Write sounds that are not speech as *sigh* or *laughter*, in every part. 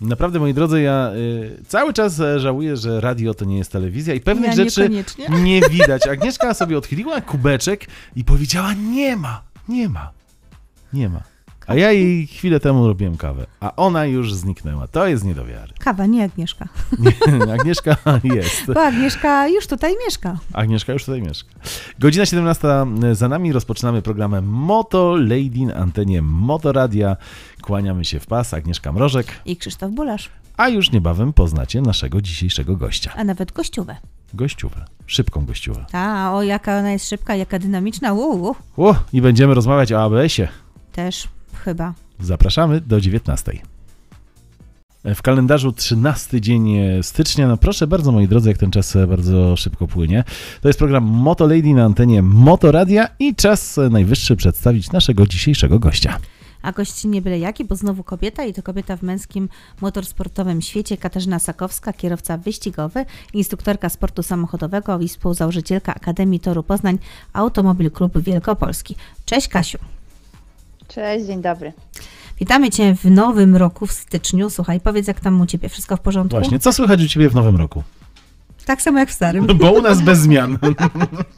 Naprawdę, moi drodzy, ja y, cały czas e, żałuję, że radio to nie jest telewizja i pewnych Ja rzeczy *laughs* nie widać. Agnieszka sobie odchyliła kubeczek i powiedziała: Nie ma, nie ma, nie ma. A ja jej chwilę temu robiłem kawę, a ona już zniknęła. To jest nie do wiary. Kawa, nie Agnieszka. *laughs* Nie, Agnieszka jest. Bo Agnieszka już tutaj mieszka. Agnieszka już tutaj mieszka. Godzina 17 za nami. Rozpoczynamy programem Moto Lady na antenie Motoradia. Kłaniamy się w pas. Agnieszka Mrożek. I Krzysztof Bulasz, A już niebawem poznacie naszego dzisiejszego gościa. a nawet gościówę. Gościówę. Szybką gościówę. Ta, o jaka ona jest szybka, jaka dynamiczna. Uu, O, i będziemy rozmawiać o ABS-ie. też chyba. Zapraszamy do 19. W kalendarzu 13 dzień stycznia. No proszę bardzo, moi drodzy, jak ten czas bardzo szybko płynie. To jest program Moto Lady na antenie Motoradia i czas najwyższy przedstawić naszego dzisiejszego gościa. A gość nie byle jaki, bo znowu kobieta i to kobieta w męskim motorsportowym świecie. Katarzyna Sakowska, kierowca wyścigowy, instruktorka sportu samochodowego i współzałożycielka Akademii Toru Poznań, Automobil Klub Wielkopolski. Cześć Kasiu. Cześć, dzień dobry. Witamy Cię w nowym roku, w styczniu. Słuchaj, powiedz jak tam u Ciebie, wszystko w porządku? Właśnie, co słychać u Ciebie w nowym roku? Tak samo jak w starym. Bo u nas bez zmian.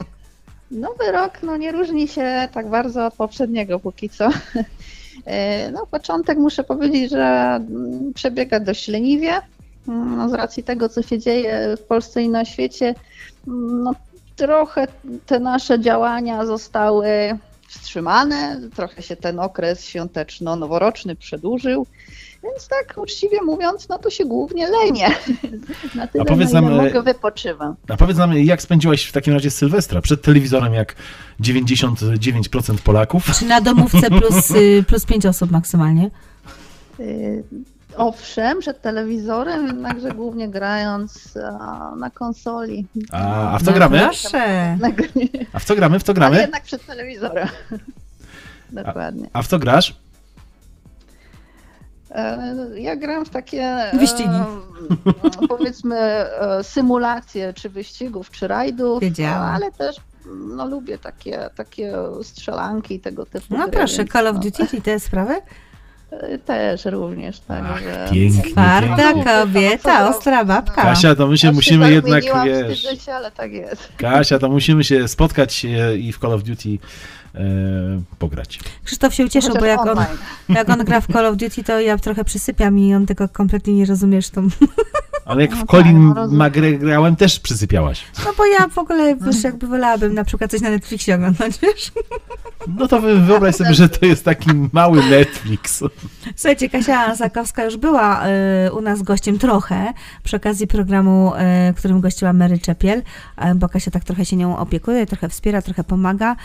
*laughs* Nowy rok no, nie różni się tak bardzo od poprzedniego póki co. E, No, początek muszę powiedzieć, że mm, przebiega dość leniwie. Mm, No, z racji tego, co się dzieje w Polsce i na świecie, mm, no, trochę te nasze działania zostały wstrzymane, trochę się ten okres świąteczno-noworoczny przedłużył. Więc tak uczciwie mówiąc, no to się głównie lenię. *laughs* Na tyle, powiedz na ile nam, e, mogę, wypoczywam. A powiedz nam, jak spędziłaś w takim razie Sylwestra? Przed telewizorem jak 99% Polaków? Czy na domówce plus, y, plus pięć osób maksymalnie? Owszem, przed telewizorem, jednakże głównie grając a, na konsoli. A, a w co No gramy? Proszę. A w co gramy? W co Ale gramy? jednak przed telewizorem. *laughs* Dokładnie. A w co grasz? E, Ja gram w takie Wyścigi. e, *laughs* powiedzmy e, symulacje czy wyścigów, czy rajdów, Wiedziałam. ale też no, lubię takie, takie strzelanki i tego typu No gry, proszę, Call of no, Duty i te sprawy? E, Też również, Ach, także... pięknie, Twarda pięknie. kobieta, ostra babka. Kasia, to my się Ja musimy tak jednak, zmieniłam, wiesz... się, ale tak jest. Kasia, to musimy się spotkać e, i w Call of Duty e, pograć. Krzysztof się ucieszył, bo jak on, jak on gra w Call of Duty, to ja trochę przysypiam i on tego kompletnie nie rozumiesz. To... Ale jak No w tak, Colin no rozumiem. ma grę grałem, też przysypiałaś. No bo ja w ogóle, wiesz, jakby wolałabym na przykład coś na Netflixie oglądać, wiesz? No to wy- wyobraź sobie, że to jest taki mały Netflix. Słuchajcie, Kasia Zakowska już była y, u nas gościem trochę przy okazji programu, y, którym gościła Mary Czepiel, y, bo Kasia tak trochę się nią opiekuje, trochę wspiera, trochę pomaga.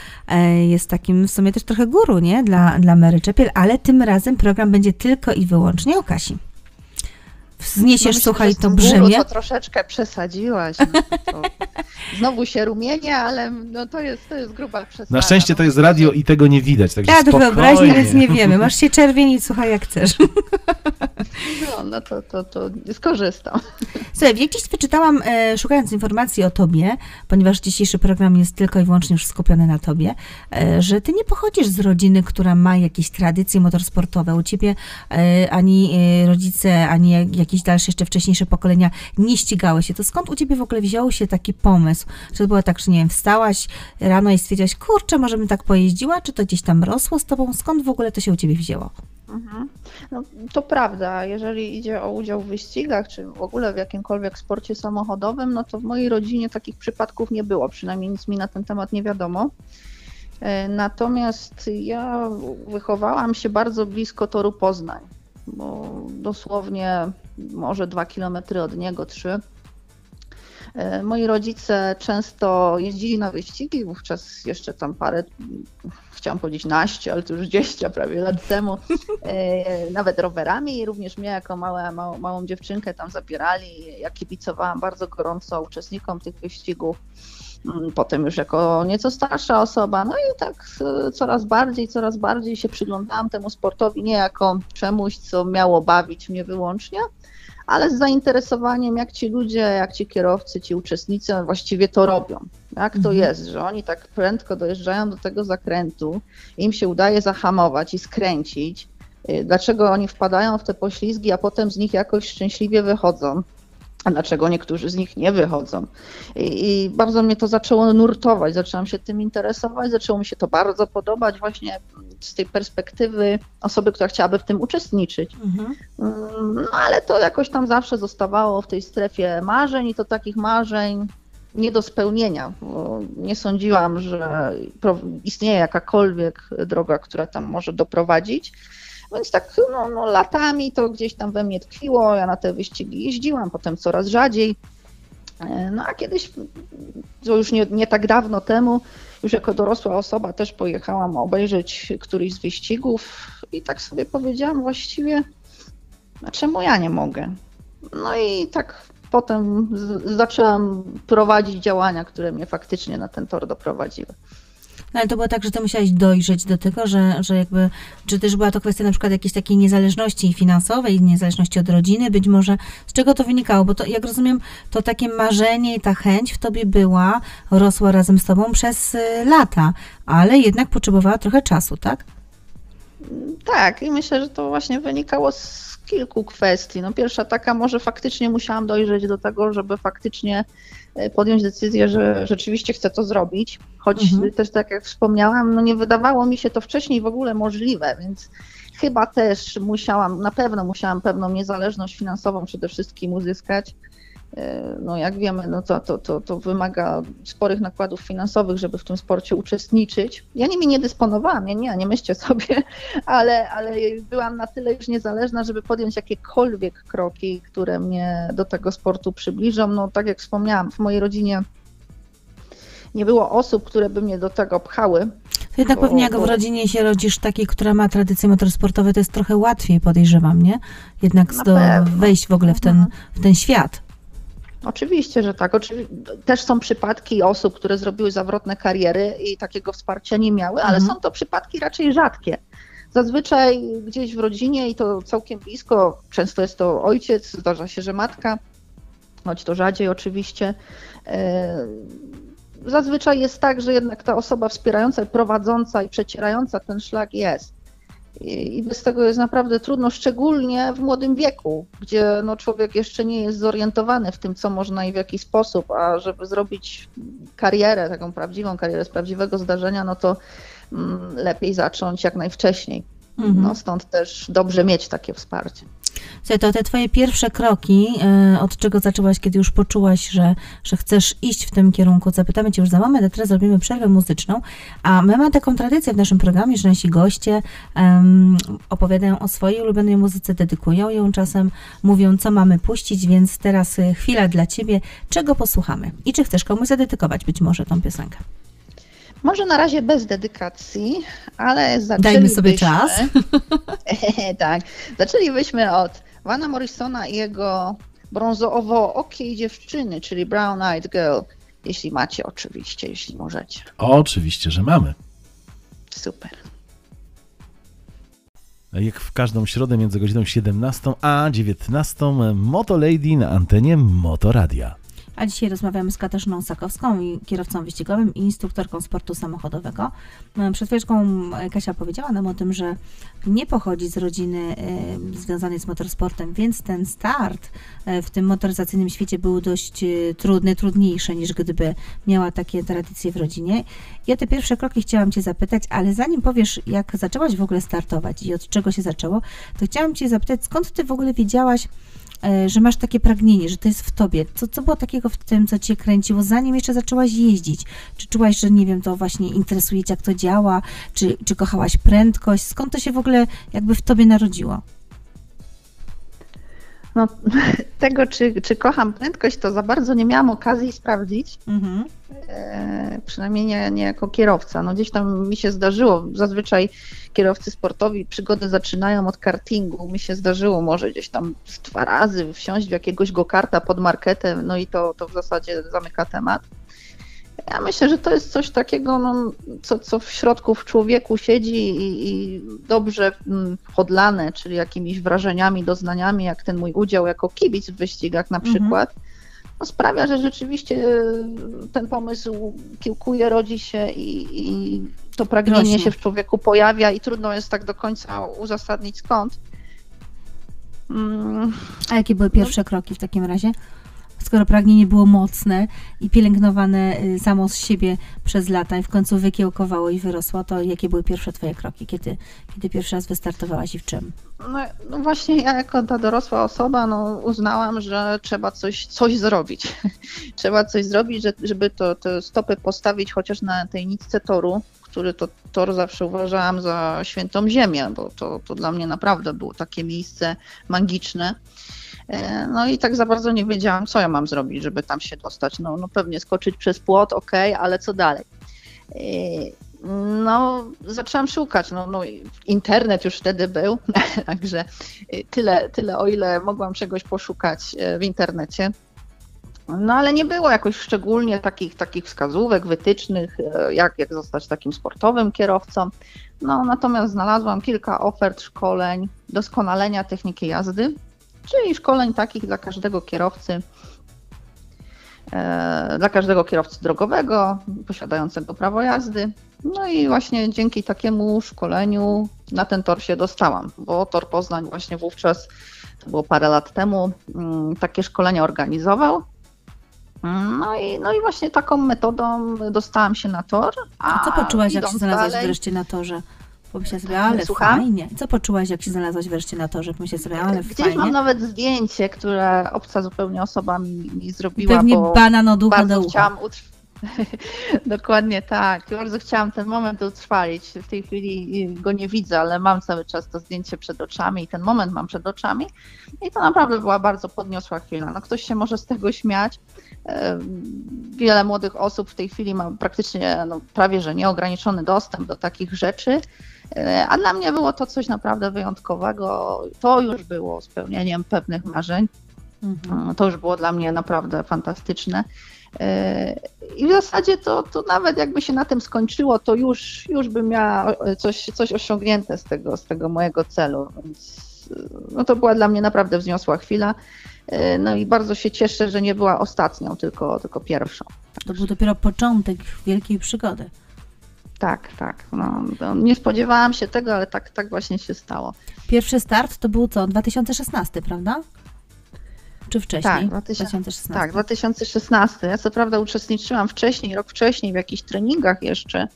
Jest takim w sumie też trochę guru, nie? Dla, dla Mary Czepiel, ale tym razem program będzie tylko i wyłącznie o Kasi. Wzniesiesz, No myślę, słuchaj, to brzemię. To troszeczkę przesadziłaś. No, to *laughs* znowu się rumienie, ale no, to, jest, to jest gruba przesada. Na szczęście no. to jest radio i tego nie widać, także Ja do spokojnie. wyobraźni, więc nie wiemy. Masz się *laughs* czerwienić, słuchaj, jak chcesz. No, no to, to, to skorzystam. Słuchaj, gdzieś wyczytałam, e, szukając informacji o tobie, ponieważ dzisiejszy program jest tylko i wyłącznie już skupiony na tobie, e, że ty nie pochodzisz z rodziny, która ma jakieś tradycje motorsportowe. U ciebie e, ani e, rodzice, ani jak- jakieś dalsze jeszcze wcześniejsze pokolenia nie ścigały się. To skąd u ciebie w ogóle wziął się taki pomysł? Czy to było tak, że nie wiem, wstałaś rano i stwierdziłaś, kurczę, może bym tak pojeździła? Czy to gdzieś tam rosło z tobą? Skąd w ogóle to się u ciebie wzięło? Mhm. No, to prawda, jeżeli idzie o udział w wyścigach, czy w ogóle w jakimkolwiek sporcie samochodowym, no to w mojej rodzinie takich przypadków nie było, przynajmniej nic mi na ten temat nie wiadomo. E, Natomiast ja wychowałam się bardzo blisko toru Poznań, bo dosłownie może dwa kilometry od niego, trzy. E, Moi rodzice często jeździli na wyścigi, wówczas jeszcze tam parę, chciałam powiedzieć naście, ale to już 10 prawie lat temu, e, nawet rowerami i również mnie jako małe, małą, małą dziewczynkę tam zabierali. Ja kibicowałam bardzo gorąco uczestnikom tych wyścigów. Mm, Potem już jako nieco starsza osoba, no i tak e, coraz bardziej, coraz bardziej się przyglądałam temu sportowi nie jako czemuś, co miało bawić mnie wyłącznie, ale z zainteresowaniem, jak ci ludzie, jak ci kierowcy, ci uczestnicy właściwie to robią. Jak to Mhm. jest, że oni tak prędko dojeżdżają do tego zakrętu, im się udaje zahamować i skręcić, Y, Dlaczego oni wpadają w te poślizgi, a potem z nich jakoś szczęśliwie wychodzą? A dlaczego niektórzy z nich nie wychodzą? I, I bardzo mnie to zaczęło nurtować, zaczęłam się tym interesować, zaczęło mi się to bardzo podobać właśnie z tej perspektywy osoby, która chciałaby w tym uczestniczyć. Mhm. No ale to jakoś tam zawsze zostawało w tej strefie marzeń i to takich marzeń nie do spełnienia. Nie sądziłam, że istnieje jakakolwiek droga, która tam może doprowadzić. Więc tak no, no, latami to gdzieś tam we mnie tkwiło. Ja na te wyścigi jeździłam, potem coraz rzadziej. E, No a kiedyś, to już nie, nie tak dawno temu, już jako dorosła osoba też pojechałam obejrzeć któryś z wyścigów i tak sobie powiedziałam właściwie, a czemu ja nie mogę? No i tak potem zaczęłam prowadzić działania, które mnie faktycznie na ten tor doprowadziły. No ale to było tak, że ty musiałaś dojrzeć do tego, że, że jakby, czy też była to kwestia na przykład jakiejś takiej niezależności finansowej, niezależności od rodziny, być może, z czego to wynikało? Bo to, jak rozumiem, to takie marzenie i ta chęć w tobie była, rosła razem z tobą przez y, lata, ale jednak potrzebowała trochę czasu, tak? Tak, i myślę, że to właśnie wynikało z kilku kwestii. No pierwsza taka, może faktycznie musiałam dojrzeć do tego, żeby faktycznie podjąć decyzję, że rzeczywiście chcę to zrobić. Choć Mhm. też tak jak wspomniałam, no nie wydawało mi się to wcześniej w ogóle możliwe, więc chyba też musiałam, na pewno musiałam pewną niezależność finansową przede wszystkim uzyskać. E, No jak wiemy, no to, to, to, to wymaga sporych nakładów finansowych, żeby w tym sporcie uczestniczyć. Ja nimi nie dysponowałam, nie, nie, nie myślcie sobie, *laughs* ale, ale byłam na tyle już niezależna, żeby podjąć jakiekolwiek kroki, które mnie do tego sportu przybliżą. No tak jak wspomniałam, w mojej rodzinie nie było osób, które by mnie do tego pchały. To jednak Bo- pewnie jak w bo- rodzinie się rodzisz takiej, która ma tradycje motorsportowe, to jest trochę łatwiej, podejrzewam, nie? Jednak Na do, wejść w ogóle w ten, Mhm. w ten świat. Oczywiście, że tak. Oczywi- też są przypadki osób, które zrobiły zawrotne kariery i takiego wsparcia nie miały, ale Mhm. są to przypadki raczej rzadkie. Zazwyczaj gdzieś w rodzinie i to całkiem blisko, często jest to ojciec, zdarza się, że matka, choć to rzadziej oczywiście. e, Zazwyczaj jest tak, że jednak ta osoba wspierająca, prowadząca i przecierająca ten szlak jest. I bez tego jest naprawdę trudno, szczególnie w młodym wieku, gdzie no, człowiek jeszcze nie jest zorientowany w tym, co można i w jaki sposób, a żeby zrobić karierę, taką prawdziwą karierę z prawdziwego zdarzenia, no to mm, lepiej zacząć jak najwcześniej. Mhm. No, stąd też dobrze mieć takie wsparcie. Słuchaj, to te twoje pierwsze kroki, e, od czego zaczęłaś, kiedy już poczułaś, że, że chcesz iść w tym kierunku, zapytamy cię już za moment, a teraz zrobimy przerwę muzyczną, a my mamy taką tradycję w naszym programie, że nasi goście em, opowiadają o swojej ulubionej muzyce, dedykują ją czasem, mówią, co mamy puścić, więc teraz e, chwila dla ciebie, czego posłuchamy? I czy chcesz komuś zadedykować być może tą piosenkę. Może na razie bez dedykacji, ale zaczęlibyśmy... Dajmy sobie czas. *laughs* tak, zaczęlibyśmy od Vana Morrisona i jego brązowo-okiej dziewczyny, czyli Brown Eyed Girl, jeśli macie oczywiście, jeśli możecie. Oczywiście, że mamy. Super. Jak w każdą środę między godziną 17 a 19 Moto Lady na antenie Motoradia. A dzisiaj rozmawiamy z Katarzyną Sakowską, kierowcą wyścigowym i instruktorką sportu samochodowego. E, Przed chwileczką e, Kasia powiedziała nam o tym, że nie pochodzi z rodziny e, związanej z motorsportem, więc ten start w tym motoryzacyjnym świecie był dość trudny, trudniejszy niż gdyby miała takie tradycje w rodzinie. Ja te pierwsze kroki chciałam Cię zapytać, ale zanim powiesz, jak zaczęłaś w ogóle startować i od czego się zaczęło, to chciałam Cię zapytać, skąd Ty w ogóle wiedziałaś, że masz takie pragnienie, że to jest w tobie. Co, co było takiego w tym, co cię kręciło, zanim jeszcze zaczęłaś jeździć? Czy czułaś, że nie wiem, to właśnie interesuje cię, jak to działa? Czy, czy kochałaś prędkość? Skąd to się w ogóle jakby w tobie narodziło? No, *laughs* tego, czy, czy kocham prędkość, to za bardzo nie miałam okazji sprawdzić. Mhm. E, przynajmniej nie, nie jako kierowca. No gdzieś tam mi się zdarzyło, zazwyczaj kierowcy sportowi przygody zaczynają od kartingu. Mi się zdarzyło może gdzieś tam z dwa razy wsiąść w jakiegoś go-karta pod marketem, no i to, to w zasadzie zamyka temat. Ja myślę, że to jest coś takiego, no, co, co w środku w człowieku siedzi i, i dobrze mm, podlane, czyli jakimiś wrażeniami, doznaniami, jak ten mój udział jako kibic w wyścigach na Mhm. przykład. no, sprawia, że rzeczywiście e, ten pomysł kiełkuje, rodzi się i, i to pragnienie Rośnie. się w człowieku pojawia i trudno jest tak do końca uzasadnić skąd. Mm, A jakie były pierwsze kroki w takim razie? Skoro pragnienie było mocne i pielęgnowane y, samo z siebie przez lata i w końcu wykiełkowało i wyrosło, to jakie były pierwsze twoje kroki? Kiedy, kiedy pierwszy raz wystartowałaś i w czym? No, no właśnie ja jako ta dorosła osoba no, uznałam, że trzeba coś, coś zrobić. *laughs* trzeba coś zrobić, że- żeby to, te stopy postawić chociaż na tej nitce toru, który to tor zawsze uważałam za świętą ziemię, bo to, to dla mnie naprawdę było takie miejsce magiczne. E, No i tak za bardzo nie wiedziałam, co ja mam zrobić, żeby tam się dostać. No, no pewnie skoczyć przez płot, okej, ale co dalej? E, No, zaczęłam szukać. No, no, internet już wtedy był, *laughs* także y, tyle, tyle, o ile mogłam czegoś poszukać e, w internecie. No ale nie było jakoś szczególnie takich, takich wskazówek, wytycznych, e, jak, jak zostać takim sportowym kierowcą. No natomiast znalazłam kilka ofert szkoleń doskonalenia techniki jazdy, czyli szkoleń takich dla każdego kierowcy, e, dla każdego kierowcy drogowego posiadającego prawo jazdy. No i właśnie dzięki takiemu szkoleniu na ten tor się dostałam, bo Tor Poznań właśnie wówczas, to było parę lat temu, mm, takie szkolenia organizował. No i, no i właśnie taką metodą dostałam się na tor. A co poczułaś, jak się znalazłaś dalej- wreszcie na torze? Pomyślałaś sobie, ale Słucham? fajnie. Co poczułaś, jak się znalazłaś wreszcie na torze? Pomyślałaś sobie, ale Gdzieś mam fajnie. nawet zdjęcie, które obca zupełnie osoba mi, mi zrobiła, Pewnie bo banan od ucha do ucha. chciałam utrw- *laughs* Dokładnie tak. Bardzo chciałam ten moment utrwalić. W tej chwili go nie widzę, ale mam cały czas to zdjęcie przed oczami i ten moment mam przed oczami. I to naprawdę była bardzo podniosła chwila. No, ktoś się może z tego śmiać. Wiele młodych osób w tej chwili ma praktycznie no, prawie że nieograniczony dostęp do takich rzeczy. A dla mnie było to coś naprawdę wyjątkowego. To już było spełnieniem pewnych marzeń. Mhm. To już było dla mnie naprawdę fantastyczne. E, I w zasadzie to, to nawet jakby się na tym skończyło, to już, już bym miała coś, coś osiągnięte z tego, z tego mojego celu. Więc e, no to była dla mnie naprawdę wzniosła chwila. E, No i bardzo się cieszę, że nie była ostatnią, tylko, tylko pierwszą. To był dopiero początek wielkiej przygody. Tak, tak. No, no, nie spodziewałam się tego, ale tak, tak właśnie się stało. Pierwszy start to był co? 2016, prawda? Czy wcześniej? Tak, 2000 2016. Tak, 2016. Ja co prawda uczestniczyłam wcześniej, rok wcześniej w jakichś treningach jeszcze.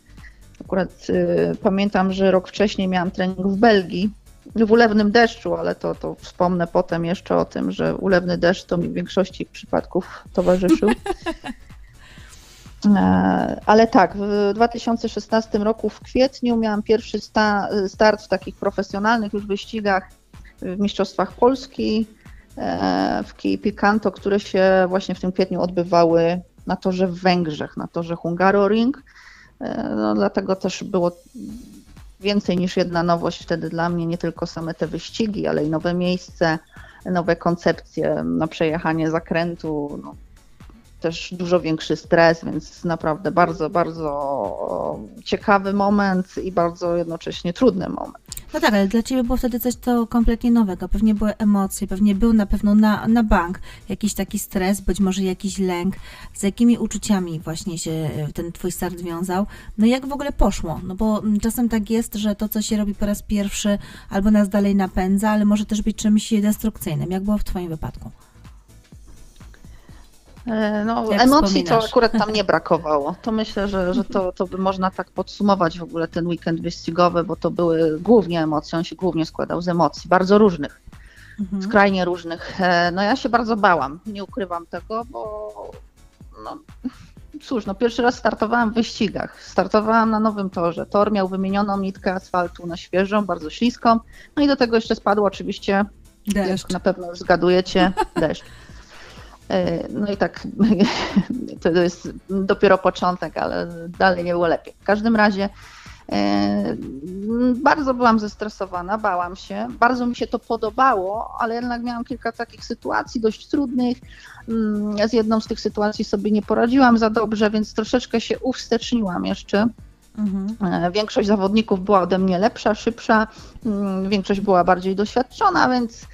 Akurat y, pamiętam, że rok wcześniej miałam trening w Belgii w ulewnym deszczu, ale to, to wspomnę potem jeszcze o tym, że ulewny deszcz to mi w większości przypadków towarzyszył. *laughs* E, Ale tak, w 2016 roku w kwietniu miałam pierwszy sta- start w takich profesjonalnych już wyścigach w Mistrzostwach Polski e, w Kij Picanto, które się właśnie w tym kwietniu odbywały na torze w Węgrzech, na torze Hungaroring. E, No, dlatego też było więcej niż jedna nowość wtedy dla mnie, nie tylko same te wyścigi, ale i nowe miejsce, nowe koncepcje na przejechanie zakrętu. No, też dużo większy stres, więc naprawdę bardzo, bardzo ciekawy moment i bardzo jednocześnie trudny moment. No tak, ale dla Ciebie było wtedy coś to kompletnie nowego. Pewnie były emocje, pewnie był na pewno na, na bank jakiś taki stres, być może jakiś lęk. Z jakimi uczuciami właśnie się e, ten Twój start wiązał? No jak w ogóle poszło? No bo mm, czasem tak jest, że to, co się robi po raz pierwszy, albo nas dalej napędza, ale może też być czymś destrukcyjnym. Jak było w Twoim wypadku? E, No, Jak emocji to wspominasz? akurat tam nie *laughs* brakowało. To myślę, że, że to, to by można tak podsumować w ogóle ten weekend wyścigowy, bo to były głównie emocje, on się głównie składał z emocji, bardzo różnych, Mhm. skrajnie różnych. E, No ja się bardzo bałam, nie ukrywam tego, bo no, cóż, no pierwszy raz startowałam w wyścigach. Startowałam na nowym torze. Tor miał wymienioną nitkę asfaltu na świeżą, bardzo śliską. No i do tego jeszcze spadł oczywiście Deszcz. jak na pewno już zgadujecie, *laughs* deszcz. E, No i tak, *laughs* to jest dopiero początek, ale dalej nie było lepiej. W każdym razie e, bardzo byłam zestresowana, bałam się, bardzo mi się to podobało, ale jednak miałam kilka takich sytuacji dość trudnych. Mm, z jedną z tych sytuacji sobie nie poradziłam za dobrze, więc troszeczkę się uwsteczniłam jeszcze. Mhm. E, Większość zawodników była ode mnie lepsza, szybsza, mm, większość była bardziej doświadczona, więc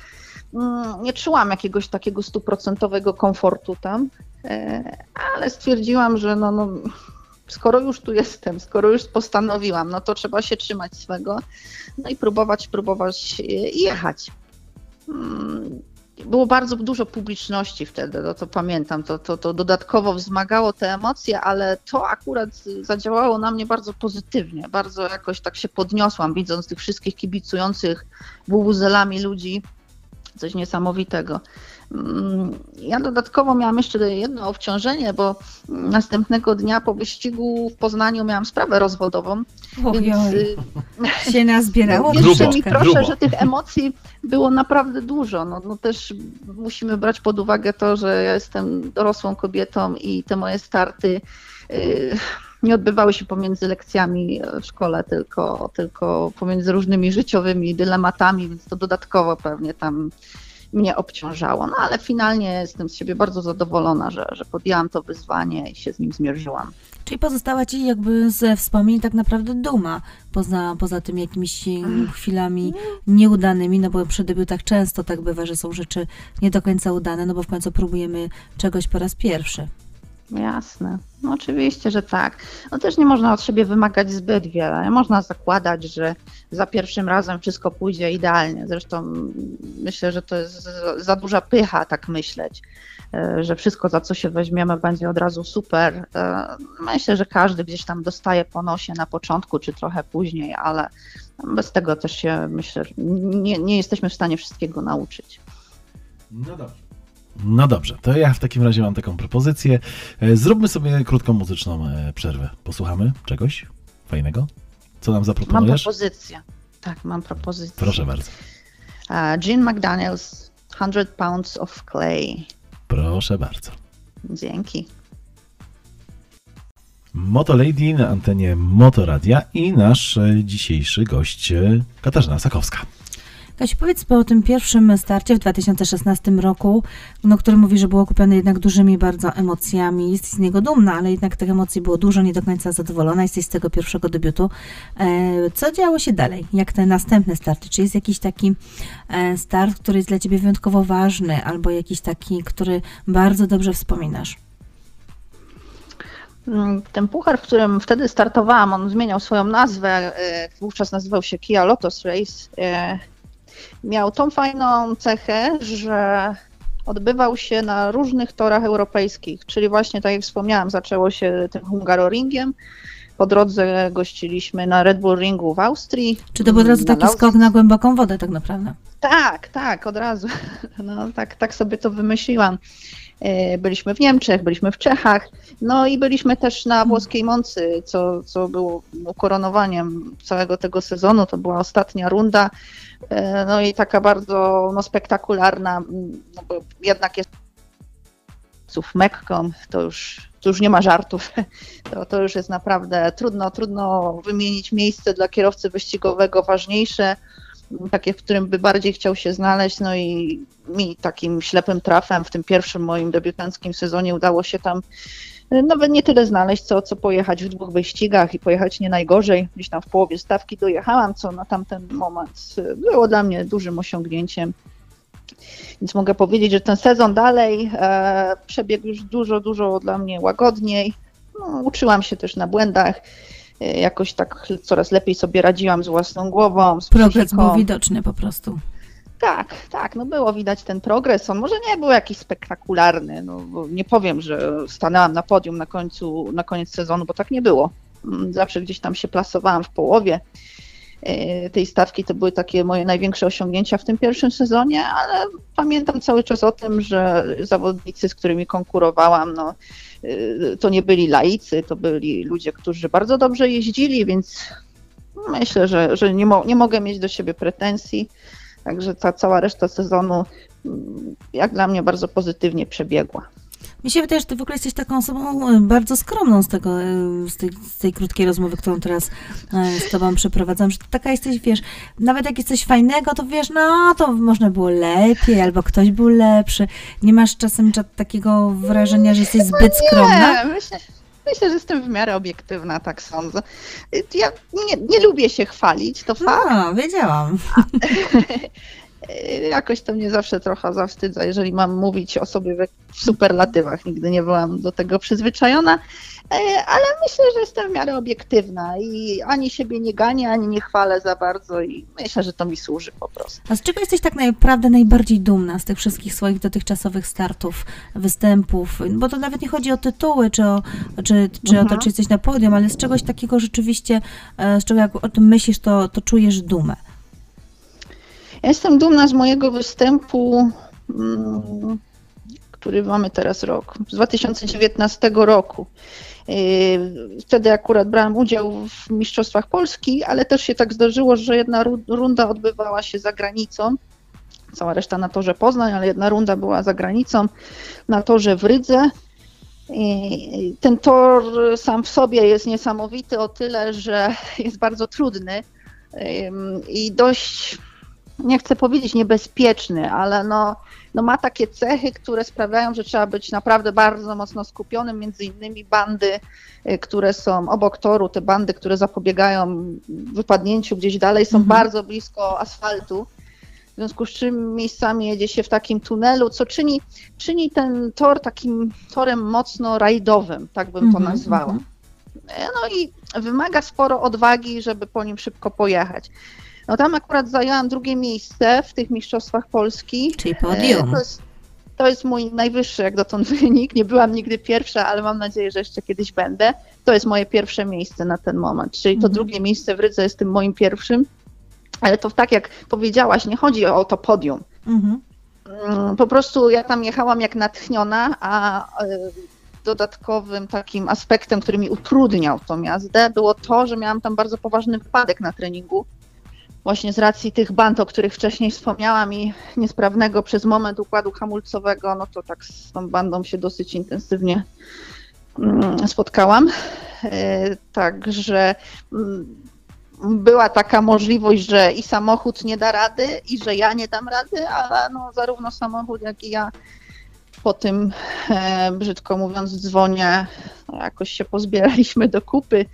nie czułam jakiegoś takiego stuprocentowego komfortu tam, e, ale stwierdziłam, że no, no, skoro już tu jestem, skoro już postanowiłam, no to trzeba się trzymać swego, no i próbować, próbować e, jechać. Mm, było bardzo dużo publiczności wtedy, no to pamiętam, to, to, to dodatkowo wzmagało te emocje, ale to akurat zadziałało na mnie bardzo pozytywnie, bardzo jakoś tak się podniosłam, widząc tych wszystkich kibicujących bubuzelami ludzi, coś niesamowitego. Mm, ja dodatkowo miałam jeszcze jedno obciążenie, bo następnego dnia po wyścigu w Poznaniu miałam sprawę rozwodową. Więc y, *laughs* się nazbierało. *laughs* Wierzcie mi proszę, grubo. że tych emocji było naprawdę dużo. No, no też musimy brać pod uwagę to, że ja jestem dorosłą kobietą i te moje starty yy, nie odbywały się pomiędzy lekcjami w szkole, tylko, tylko pomiędzy różnymi życiowymi dylematami, więc to dodatkowo pewnie tam mnie obciążało. No ale finalnie jestem z siebie bardzo zadowolona, że, że podjęłam to wyzwanie i się z nim zmierzyłam. Czyli pozostała ci jakby ze wspomnień tak naprawdę duma, poza, poza tymi jakimiś chwilami nieudanymi, no bo przy debiutach często tak bywa, że są rzeczy nie do końca udane, no bo w końcu próbujemy czegoś po raz pierwszy. Jasne. No oczywiście, że tak. No też nie można od siebie wymagać zbyt wiele. Można zakładać, że za pierwszym razem wszystko pójdzie idealnie. Zresztą myślę, że to jest za duża pycha tak myśleć, e, że wszystko za co się weźmiemy będzie od razu super. E, myślę, że każdy gdzieś tam dostaje po nosie na początku czy trochę później, ale bez tego też się myślę, nie, nie jesteśmy w stanie wszystkiego nauczyć. No dobrze. No dobrze, to ja w takim razie mam taką propozycję. E, zróbmy sobie krótką muzyczną e, przerwę. Posłuchamy czegoś fajnego? Co nam zaproponujesz? Mam propozycję. Tak, mam propozycję. Proszę bardzo. Jean McDaniels, 100 Pounds of Clay. Proszę bardzo. Dzięki. Motolady na antenie Motoradia i nasz e, dzisiejszy gość Katarzyna Sakowska. Kasiu, powiedz po tym pierwszym starcie w 2016 roku, no, który mówi, że było kupione jednak dużymi bardzo emocjami. Jesteś z niego dumna, ale jednak tych emocji było dużo, nie do końca zadowolona. Jesteś z tego pierwszego debiutu. E, co działo się dalej? Jak te następne starty? Czy jest jakiś taki e, start, który jest dla Ciebie wyjątkowo ważny, albo jakiś taki, który bardzo dobrze wspominasz? Mm, ten puchar, w którym wtedy startowałam, on zmieniał swoją nazwę. E, wówczas nazywał się Kia Lotus Race miał tą fajną cechę, że odbywał się na różnych torach europejskich, czyli właśnie tak jak wspomniałam, zaczęło się tym Hungaroringiem, po drodze gościliśmy na Red Bull Ringu w Austrii. Czy to był od razu taki skok na głęboką wodę tak naprawdę? Tak, tak, od razu. *laughs* No, tak, tak sobie to wymyśliłam. E, byliśmy w Niemczech, byliśmy w Czechach, no i byliśmy też na włoskiej Moncy, co, co było ukoronowaniem całego tego sezonu. To była ostatnia runda. E, no i taka bardzo no, spektakularna, no bo jednak jest Mekką, to już, to już nie ma żartów. *laughs* To, to już jest naprawdę trudno, trudno wymienić miejsce dla kierowcy wyścigowego ważniejsze, takie, w którym by bardziej chciał się znaleźć. No i mi takim ślepym trafem w tym pierwszym moim debiutanckim sezonie udało się tam nawet nie tyle znaleźć, co, co pojechać w dwóch wyścigach i pojechać nie najgorzej. Gdzieś tam w połowie stawki dojechałam, co na tamten moment było dla mnie dużym osiągnięciem. Więc mogę powiedzieć, że ten sezon dalej e, przebiegł już dużo, dużo dla mnie łagodniej. No, uczyłam się też na błędach. E, jakoś tak coraz lepiej sobie radziłam z własną głową. Z Progres był widoczny po prostu. Tak, tak, no było widać ten progres. On może nie był jakiś spektakularny, no nie powiem, że stanęłam na podium na końcu, na koniec sezonu, bo tak nie było. Mm, zawsze gdzieś tam się plasowałam w połowie tej stawki. To były takie moje największe osiągnięcia w tym pierwszym sezonie, ale pamiętam cały czas o tym, że zawodnicy, z którymi konkurowałam, no, e, to nie byli laicy, to byli ludzie, którzy bardzo dobrze jeździli, więc myślę, że, że nie, mo nie mogę mieć do siebie pretensji. Także ta cała reszta sezonu, mm, jak dla mnie, bardzo pozytywnie przebiegła. Mi się wydaje, że ty w ogóle jesteś taką osobą e, bardzo skromną z, tego, e, z, tej, z tej krótkiej rozmowy, którą teraz e, z tobą przeprowadzam, że taka jesteś, wiesz, nawet jak jest coś fajnego, to wiesz, no to można było lepiej, albo ktoś był lepszy. Nie masz czasem takiego wrażenia, że jesteś zbyt skromna? Nie, myślę, Myślę, że jestem w miarę obiektywna, tak sądzę. Ja nie, nie lubię się chwalić, to fakt. No, wiedziałam. *laughs* Y, Jakoś to mnie zawsze trochę zawstydza, jeżeli mam mówić o sobie w superlatywach. Nigdy nie byłam do tego przyzwyczajona, E, ale myślę, że jestem w miarę obiektywna i ani siebie nie ganię, ani nie chwalę za bardzo i myślę, że to mi służy po prostu. A z czego jesteś tak naprawdę najbardziej dumna z tych wszystkich swoich dotychczasowych startów, występów? Bo to nawet nie chodzi o tytuły, czy o, czy, czy o to, Mhm. czy jesteś na podium, ale z czegoś takiego rzeczywiście, e, z czego jak o tym myślisz, to, to czujesz dumę. Ja jestem dumna z mojego występu, mm, który mamy teraz rok, z 2019 roku. Yy, Wtedy akurat brałam udział w Mistrzostwach Polski, ale też się tak zdarzyło, że jedna ru- runda odbywała się za granicą. Cała reszta na torze Poznań, ale jedna runda była za granicą, na torze w Rydze. Ten tor sam w sobie jest niesamowity o tyle, że jest bardzo trudny ym, i dość, nie chcę powiedzieć niebezpieczny, ale no, no ma takie cechy, które sprawiają, że trzeba być naprawdę bardzo mocno skupionym, między innymi bandy, y, które są obok toru, te bandy, które zapobiegają wypadnięciu gdzieś dalej, są Mhm. bardzo blisko asfaltu. W związku z czym miejscami jedzie się w takim tunelu, co czyni, czyni ten tor takim torem mocno rajdowym, tak bym to Mhm, nazwała. mhm. E, No i wymaga sporo odwagi, żeby po nim szybko pojechać. No tam akurat zajęłam drugie miejsce w tych mistrzostwach Polski. Czyli E, podium. To jest, to jest mój najwyższy jak dotąd wynik. Nie byłam nigdy pierwsza, ale mam nadzieję, że jeszcze kiedyś będę. To jest moje pierwsze miejsce na ten moment. Czyli to Mhm. drugie miejsce w Rydze jest tym moim pierwszym. Ale to tak jak powiedziałaś, nie chodzi o to podium. Mhm. Mm, Po prostu ja tam jechałam jak natchniona, a e, dodatkowym takim aspektem, który mi utrudniał tą jazdę, było to, że miałam tam bardzo poważny wypadek na treningu. Właśnie z racji tych band, o których wcześniej wspomniałam i niesprawnego przez moment układu hamulcowego, no to tak z tą bandą się dosyć intensywnie mm, spotkałam. E, Także mm, była taka możliwość, że i samochód nie da rady, i że ja nie dam rady, ale no, zarówno samochód, jak i ja po tym, e, brzydko mówiąc, dzwonie, no, jakoś się pozbieraliśmy do kupy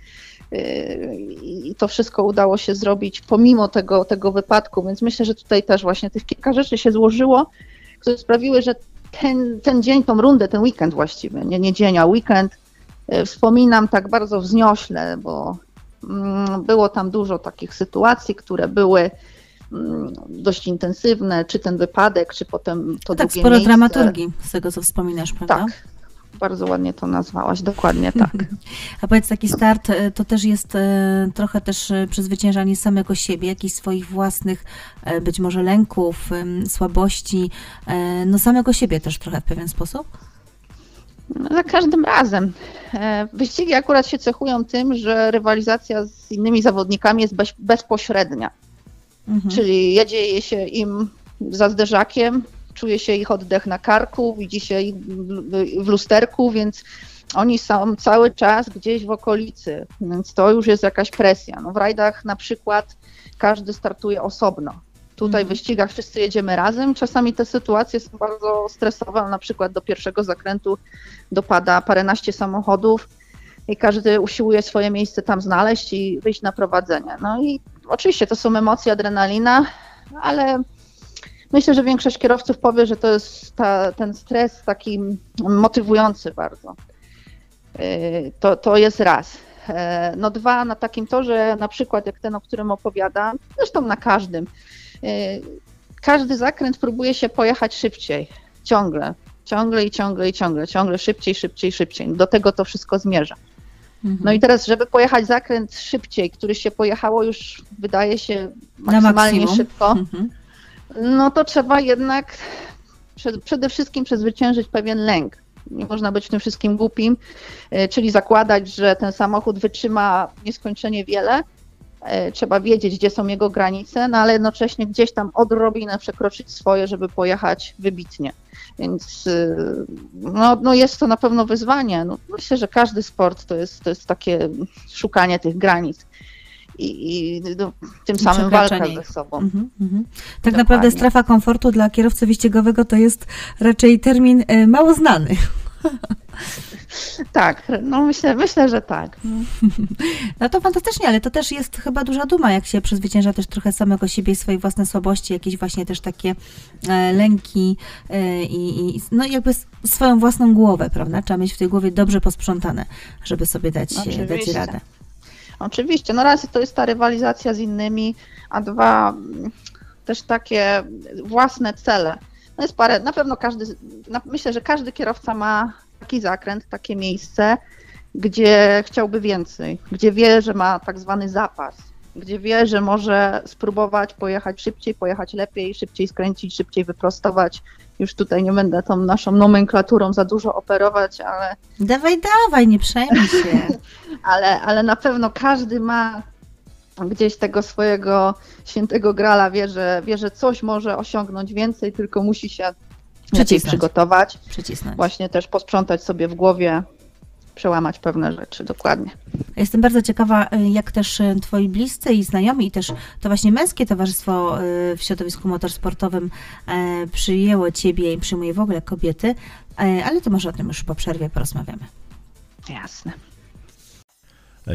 i to wszystko udało się zrobić pomimo tego, tego wypadku, więc myślę, że tutaj też właśnie tych kilka rzeczy się złożyło, które sprawiły, że ten, ten dzień, tą rundę, ten weekend właściwie, nie, nie dzień, a weekend, e, wspominam tak bardzo wzniośle, bo mm, było tam dużo takich sytuacji, które były mm, dość intensywne, czy ten wypadek, czy potem to tak, drugie sporo miejsce. dramaturgii z tego, co wspominasz, prawda? Tak, bardzo ładnie to nazwałaś, dokładnie tak. *laughs* A powiedz, taki start e, to też jest e, trochę też e, przezwyciężanie samego siebie, jakichś swoich własnych być może lęków, słabości, no samego siebie też trochę w pewien sposób? No, za każdym razem. Wyścigi akurat się cechują tym, że rywalizacja z innymi zawodnikami jest bez, bezpośrednia. Mhm. Czyli jedzie się im za zderzakiem, czuje się ich oddech na karku, widzi się ich w- lusterku, więc oni są cały czas gdzieś w okolicy, więc to już jest jakaś presja. No w rajdach na przykład każdy startuje osobno. Tutaj w Mhm. wyścigach wszyscy jedziemy razem. Czasami te sytuacje są bardzo stresowe. Na przykład do pierwszego zakrętu dopada paręnaście samochodów i każdy usiłuje swoje miejsce tam znaleźć i wyjść na prowadzenie. No i oczywiście to są emocje, adrenalina, ale myślę, że większość kierowców powie, że to jest ta, ten stres taki motywujący bardzo. Yy, To, to jest raz. E, No dwa, na takim torze, na przykład jak ten, o którym opowiadam, zresztą na każdym, yy, każdy zakręt próbuje się pojechać szybciej, ciągle, ciągle i ciągle i ciągle, ciągle szybciej, szybciej, szybciej. Do tego to wszystko zmierza. Mhm. No i teraz, żeby pojechać zakręt szybciej, który się pojechało już, wydaje się, maksymalnie szybko, Mhm. No to trzeba jednak przed, przede wszystkim przezwyciężyć pewien lęk. Nie można być w tym wszystkim głupim, e, czyli zakładać, że ten samochód wytrzyma nieskończenie wiele. E, Trzeba wiedzieć, gdzie są jego granice, no ale jednocześnie gdzieś tam odrobinę przekroczyć swoje, żeby pojechać wybitnie. Więc y, no, no jest to na pewno wyzwanie. No, myślę, że każdy sport to jest, to jest takie szukanie tych granic i, i no, tym samym walka ze sobą. Mhm, mhm. Tak Dokładnie. naprawdę strefa komfortu dla kierowcy wyścigowego to jest raczej termin e, mało znany. Tak, no myślę, myślę, że tak. *laughs* No to fantastycznie, ale to też jest chyba duża duma, jak się przezwycięża też trochę samego siebie i swoje własne słabości, jakieś właśnie też takie e, lęki e, i, i no jakby swoją własną głowę, prawda? Trzeba mieć w tej głowie dobrze posprzątane, żeby sobie dać, dać radę. Oczywiście, no raz to jest ta rywalizacja z innymi, a dwa mm, też takie własne cele. No jest parę, na pewno każdy, myślę, że każdy kierowca ma taki zakręt, takie miejsce, gdzie chciałby więcej, gdzie wie, że ma tak zwany zapas, gdzie wie, że może spróbować pojechać szybciej, pojechać lepiej, szybciej skręcić, szybciej wyprostować. Już tutaj nie będę tą naszą nomenklaturą za dużo operować, ale Dawaj, dawaj, nie przejmuj się. *laughs* ale, ale na pewno każdy ma gdzieś tego swojego świętego grala, wie że, wie, że coś może osiągnąć więcej, tylko musi się Przycisnąć. przygotować, Przycisnąć. właśnie też posprzątać sobie w głowie, przełamać pewne rzeczy, dokładnie. Jestem bardzo ciekawa, y, jak też y, twoi bliscy i znajomi, i też to właśnie męskie towarzystwo y, w środowisku motorsportowym przyjęło ciebie i przyjmuje w ogóle kobiety, ale to może o tym już po przerwie porozmawiamy. Jasne.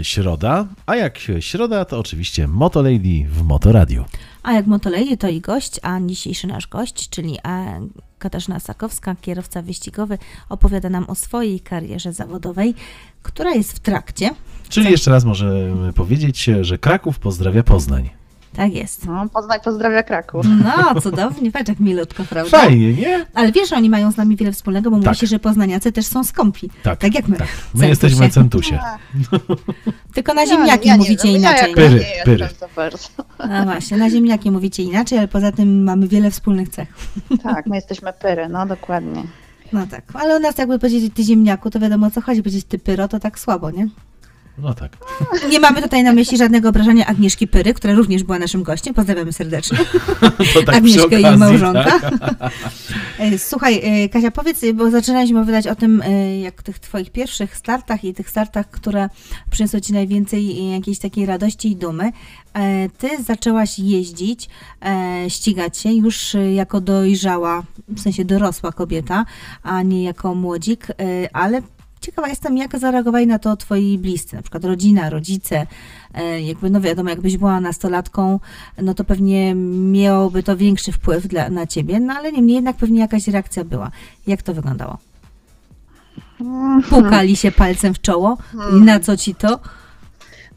Środa, a jak środa, to oczywiście Motolady w Motoradiu. A jak Motolady to i gość, a dzisiejszy nasz gość, czyli e, Katarzyna Sakowska, kierowca wyścigowy, opowiada nam o swojej karierze zawodowej, która jest w trakcie. Czyli jeszcze raz możemy powiedzieć, że Kraków pozdrawia Poznań. Tak jest. No, Poznań pozdrawia Kraków. No, cudownie, patrz jak milutko, prawda? Fajnie, nie? Ale wiesz, że oni mają z nami wiele wspólnego, bo mówi Tak. się, że poznaniacy też są skąpi. Tak, Tak jak my. tak. My Centusie. jesteśmy Centusie. Tylko na Ja- ziemniaki ja nie mówicie wiem, inaczej. Ja Pyry, nie pyry. A właśnie, na ziemniaki mówicie inaczej, ale poza tym mamy wiele wspólnych cech. Tak, my jesteśmy pyry, no dokładnie. No tak, ale u nas jakby powiedzieć ty ziemniaku, to wiadomo o co chodzi, powiedzieć ty pyro, to tak słabo, nie? No tak. Nie mamy tutaj na myśli żadnego obrażenia Agnieszki Pyry, która również była naszym gościem. Pozdrawiamy serdecznie. *laughs* To tak Agnieszkę i okazji, małżonka. tak? E, Słuchaj, e, Kasia, powiedz, bo zaczynaliśmy opowiadać o tym, e, jak tych twoich pierwszych startach i tych startach, które przyniosły ci najwięcej e, jakiejś takiej radości i dumy. E, Ty zaczęłaś jeździć, e, ścigać się już e, jako dojrzała, w sensie dorosła kobieta, a nie jako młodzik, e, ale ciekawa jestem, jak zareagowali na to twoi bliscy, na przykład rodzina, rodzice, e, jakby, no wiadomo, jakbyś była nastolatką, no to pewnie miałoby to większy wpływ dla, na ciebie, no ale niemniej jednak pewnie jakaś reakcja była. Jak to wyglądało? Pukali się palcem w czoło i na co ci to?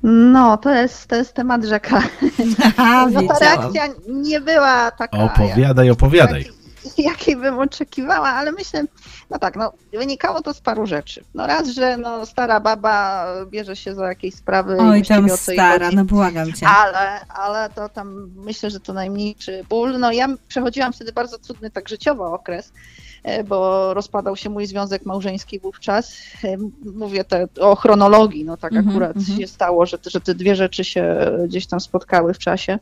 No, to jest, to jest temat rzeka. *laughs* Haha, No ta reakcja nie była taka, Opowiadaj, opowiadaj. Jak- *laughs* jakiej bym oczekiwała, ale myślę, no tak, no wynikało to z paru rzeczy. No raz, że no, stara baba bierze się za jakieś sprawy Oj, tam stara, chodzi. no błagam cię. Ale, ale to tam myślę, że to najmniejszy ból. No ja przechodziłam wtedy bardzo trudny tak życiowo okres, e, bo rozpadał się mój związek małżeński wówczas. E, Mówię te, o chronologii, no tak Mhm, akurat mhm. się stało, że, że te dwie rzeczy się gdzieś tam spotkały w czasie.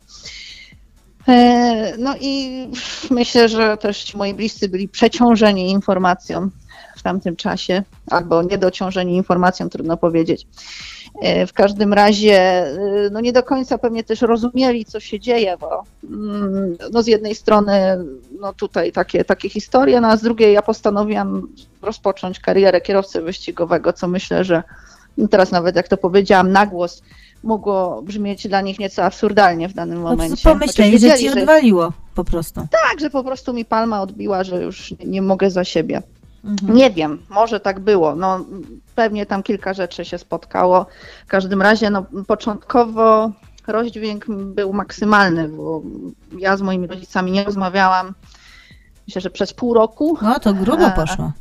E, No i myślę, że też moi bliscy byli przeciążeni informacją w tamtym czasie, albo niedociążeni informacją, trudno powiedzieć. E, W każdym razie, e, no nie do końca pewnie też rozumieli, co się dzieje, bo mm, no z jednej strony, no tutaj takie, takie historie, no a z drugiej ja postanowiłam rozpocząć karierę kierowcy wyścigowego, co myślę, że teraz nawet jak to powiedziałam na głos, mogło brzmieć dla nich nieco absurdalnie w danym No, momencie. pomyśleli, Chociaż że ci odwaliło po prostu. tak, że po prostu mi palma odbiła, że już nie mogę za siebie. Mhm. Nie wiem, może tak było. No, pewnie tam kilka rzeczy się spotkało. W każdym razie, no, początkowo rozdźwięk był maksymalny, bo ja z moimi rodzicami nie rozmawiałam. Myślę, że przez pół roku. No to grubo poszło.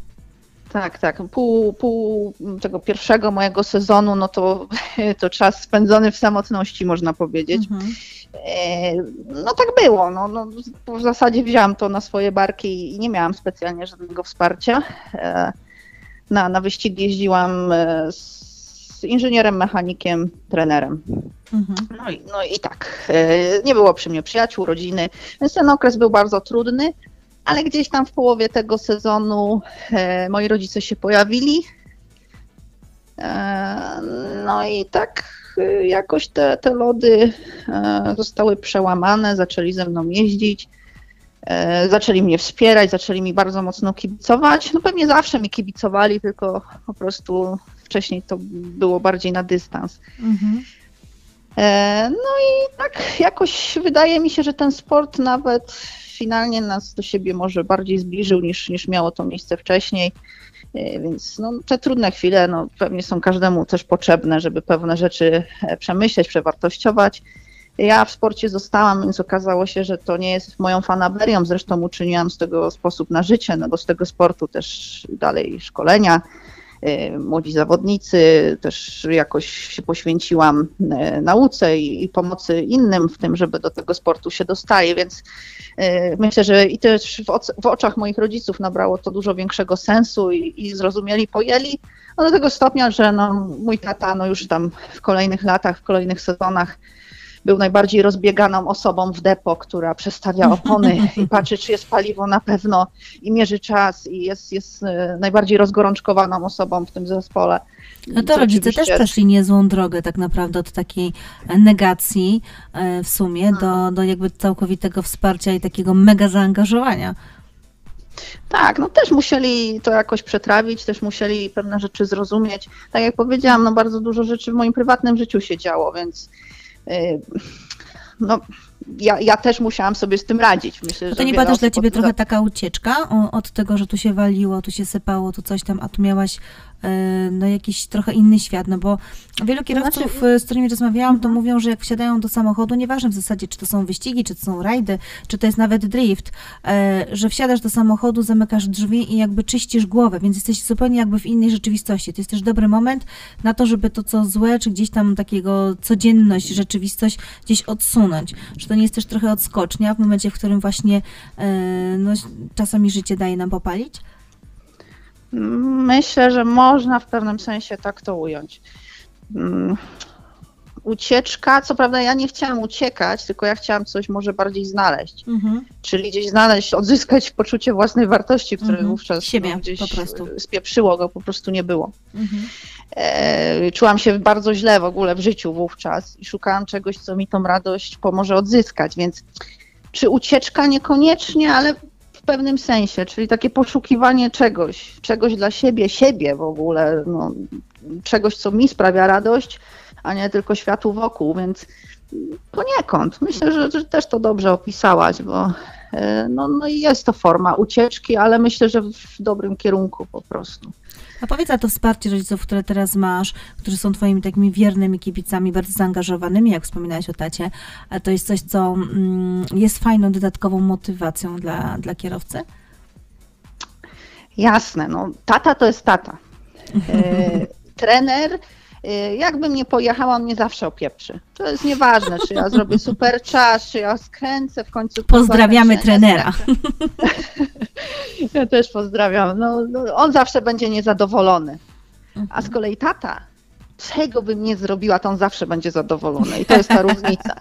Tak, tak. Pół, pół tego pierwszego mojego sezonu, no to, *laughs* to czas spędzony w samotności, można powiedzieć. Mhm. E, No tak było. No, no, w zasadzie wzięłam to na swoje barki i nie miałam specjalnie żadnego wsparcia. E, Na, na wyścig jeździłam e, z inżynierem, mechanikiem, trenerem. Mhm. No i, no i tak, nie było przy mnie przyjaciół, rodziny, więc ten okres był bardzo trudny, ale gdzieś tam w połowie tego sezonu e, moi rodzice się pojawili. E, No i tak e, jakoś te, te lody zostały przełamane, zaczęli ze mną jeździć. Zaczęli mnie wspierać, zaczęli mi bardzo mocno kibicować. No pewnie zawsze mi kibicowali, tylko po prostu wcześniej to było bardziej na dystans. Mhm. No i tak jakoś wydaje mi się, że ten sport nawet finalnie nas do siebie może bardziej zbliżył niż, niż miało to miejsce wcześniej. E, więc no, te trudne chwile no, pewnie są każdemu też potrzebne, żeby pewne rzeczy przemyśleć, przewartościować. Ja w sporcie zostałam, więc okazało się, że to nie jest moją fanaberią. Zresztą uczyniłam z tego sposób na życie, no bo z tego sportu też dalej szkolenia, młodzi zawodnicy, też jakoś się poświęciłam y, nauce i, pomocy innym w tym, żeby do tego sportu się dostali, więc y, myślę, że i też w, oczach moich rodziców nabrało to dużo większego sensu i, i zrozumieli, pojęli, no do tego stopnia, że no, mój tata no już tam w kolejnych latach, w kolejnych sezonach był najbardziej rozbieganą osobą w depo, która przestawia opony *laughs* i patrzy, czy jest paliwo na pewno i mierzy czas i jest, jest e, najbardziej rozgorączkowaną osobą w tym zespole. No to rodzice oczywiście... też przeszli niezłą drogę tak naprawdę od takiej negacji e, w sumie do, do jakby całkowitego wsparcia i takiego mega zaangażowania. Tak, no też musieli to jakoś przetrawić, też musieli pewne rzeczy zrozumieć. Tak jak powiedziałam, no bardzo dużo rzeczy w moim prywatnym życiu się działo, więc no, ja, ja też musiałam sobie z tym radzić. Myślę, to nie była też dla ciebie trochę taka ucieczka od tego, że tu się waliło, tu się sypało, tu coś tam, a tu miałaś no jakiś trochę inny świat, no bo wielu kierowców, znaczy... z którymi rozmawiałam, to mhm. mówią, że jak wsiadają do samochodu, nieważne w zasadzie, czy to są wyścigi, czy to są rajdy, czy to jest nawet drift, e, że wsiadasz do samochodu, zamykasz drzwi i jakby czyścisz głowę, więc jesteś zupełnie jakby w innej rzeczywistości. To jest też dobry moment na to, żeby to, co złe, czy gdzieś tam takiego codzienność, rzeczywistość gdzieś odsunąć. Że to nie jest też trochę odskocznia w momencie, w którym właśnie no, czasami życie daje nam popalić? Myślę, że można w pewnym sensie tak to ująć. Mm, ucieczka, co prawda ja nie chciałam uciekać, tylko ja chciałam coś może bardziej znaleźć. Mhm. Czyli gdzieś znaleźć, odzyskać poczucie własnej wartości, które mhm. wówczas Siebie, no, gdzieś po prostu. spieprzyło go, po prostu nie było. Mhm. E, czułam się bardzo źle w ogóle w życiu wówczas i szukałam czegoś, co mi tą radość pomoże odzyskać, więc czy ucieczka niekoniecznie, ale pewnym sensie, czyli takie poszukiwanie czegoś, czegoś dla siebie, siebie w ogóle, no, czegoś, co mi sprawia radość, a nie tylko światu wokół, więc poniekąd. Myślę, że, że też to dobrze opisałaś, bo e, no, no jest to forma ucieczki, ale myślę, że w dobrym kierunku po prostu. A powiedz, a to wsparcie rodziców, które teraz masz, którzy są twoimi takimi wiernymi kibicami, bardzo zaangażowanymi, jak wspominałeś o tacie, to jest coś, co mm, jest fajną, dodatkową motywacją dla, dla kierowcy? Jasne, no tata to jest tata. E, *laughs* trener jakbym nie pojechała, on mnie zawsze opieprzy. To jest nieważne, czy ja zrobię *laughs* super czas, czy ja skręcę w końcu. Pozdrawiamy trenera. *laughs* Ja też pozdrawiam. No, no, on zawsze będzie niezadowolony. A z kolei tata, czego bym nie zrobiła, to on zawsze będzie zadowolony. I to jest ta *laughs* różnica.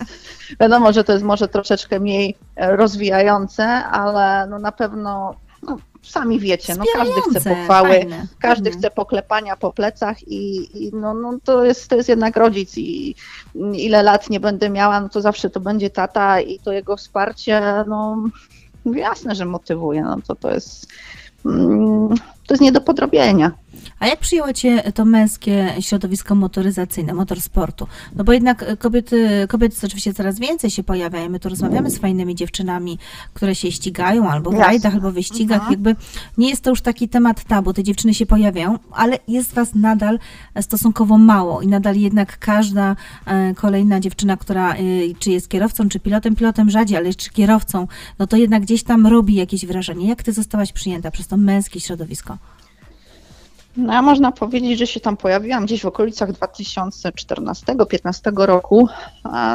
Wiadomo, że to jest może troszeczkę mniej e, rozwijające, ale no na pewno no, sami wiecie, no każdy chce pochwały, fajne. każdy mhm. chce poklepania po plecach i, i, no, no to, jest, to jest jednak rodzic i ile lat nie będę miała, no to zawsze to będzie tata i to jego wsparcie, no jasne, że motywuje, no to to jest, mm, to jest nie do podrobienia. A jak przyjęło Cię to męskie środowisko motoryzacyjne, motorsportu? No bo jednak kobiety, kobiety oczywiście coraz więcej się pojawiają. My tu rozmawiamy z fajnymi dziewczynami, które się ścigają albo w rajdach, albo w wyścigach. Mhm. Jakby nie jest to już taki temat tabu. Te dziewczyny się pojawiają, ale jest Was nadal stosunkowo mało i nadal jednak każda e, kolejna dziewczyna, która e, czy jest kierowcą, czy pilotem, pilotem rzadziej, ale czy kierowcą, no to jednak gdzieś tam robi jakieś wrażenie. Jak Ty zostałaś przyjęta przez to męskie środowisko? No, a można powiedzieć, że się tam pojawiłam gdzieś w okolicach 2014-2015 roku.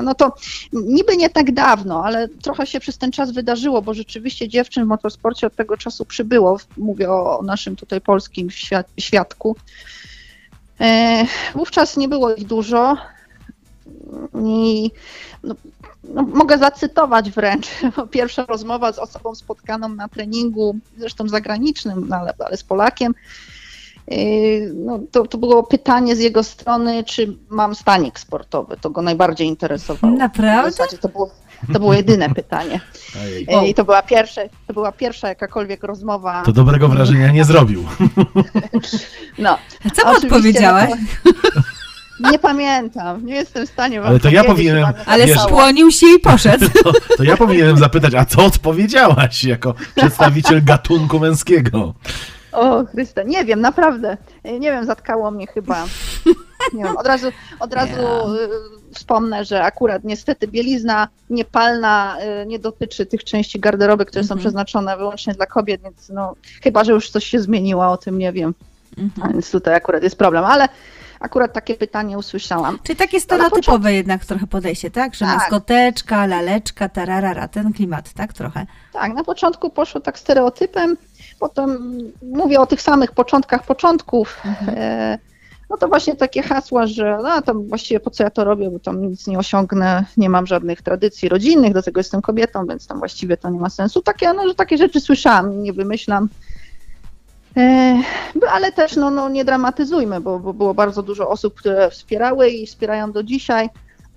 No to niby nie tak dawno, ale trochę się przez ten czas wydarzyło, bo rzeczywiście dziewczyn w motorsporcie od tego czasu przybyło. Mówię o naszym tutaj polskim świadku. E, wówczas nie było ich dużo. I no, no, mogę zacytować wręcz. *laughs* Pierwsza rozmowa z osobą spotkaną na treningu, zresztą zagranicznym, no, ale, ale z Polakiem no, to, to było pytanie z jego strony, czy mam stanik sportowy. To go najbardziej interesowało. Naprawdę? to było, To było jedyne pytanie. E, I to była, pierwsze, to była pierwsza jakakolwiek rozmowa. To dobrego wrażenia nie zrobił. *laughs* No, A co odpowiedziałaś? Nie pamiętam, nie jestem w stanie Ale to ja powinienem- Ale skłonił się i poszedł. *laughs* To, to ja powinienem zapytać, a co odpowiedziałaś jako przedstawiciel gatunku męskiego? O Chryste, nie wiem, naprawdę. Nie wiem, zatkało mnie chyba. Nie wiem, od razu, od razu Ja. y, wspomnę, że akurat niestety bielizna niepalna y, nie dotyczy tych części garderoby, które są Mhm. przeznaczone wyłącznie dla kobiet, więc no, chyba, że już coś się zmieniło, o tym nie wiem, Mhm. więc tutaj akurat jest problem, ale akurat takie pytanie usłyszałam. Czyli takie stereotypowe jednak trochę podejście, tak? Że Tak. maskoteczka, laleczka, tararara, ten klimat, tak? Trochę. Tak, na początku poszło tak stereotypem, potem mówię o tych samych początkach początków. Mhm. E, no to właśnie takie hasła, że no tam właściwie po co ja to robię, bo tam nic nie osiągnę, nie mam żadnych tradycji rodzinnych, do tego jestem kobietą, więc tam właściwie to nie ma sensu. Takie, no, że takie rzeczy słyszałam, nie wymyślam. E, ale też no, no, nie dramatyzujmy, bo, bo było bardzo dużo osób, które wspierały i wspierają do dzisiaj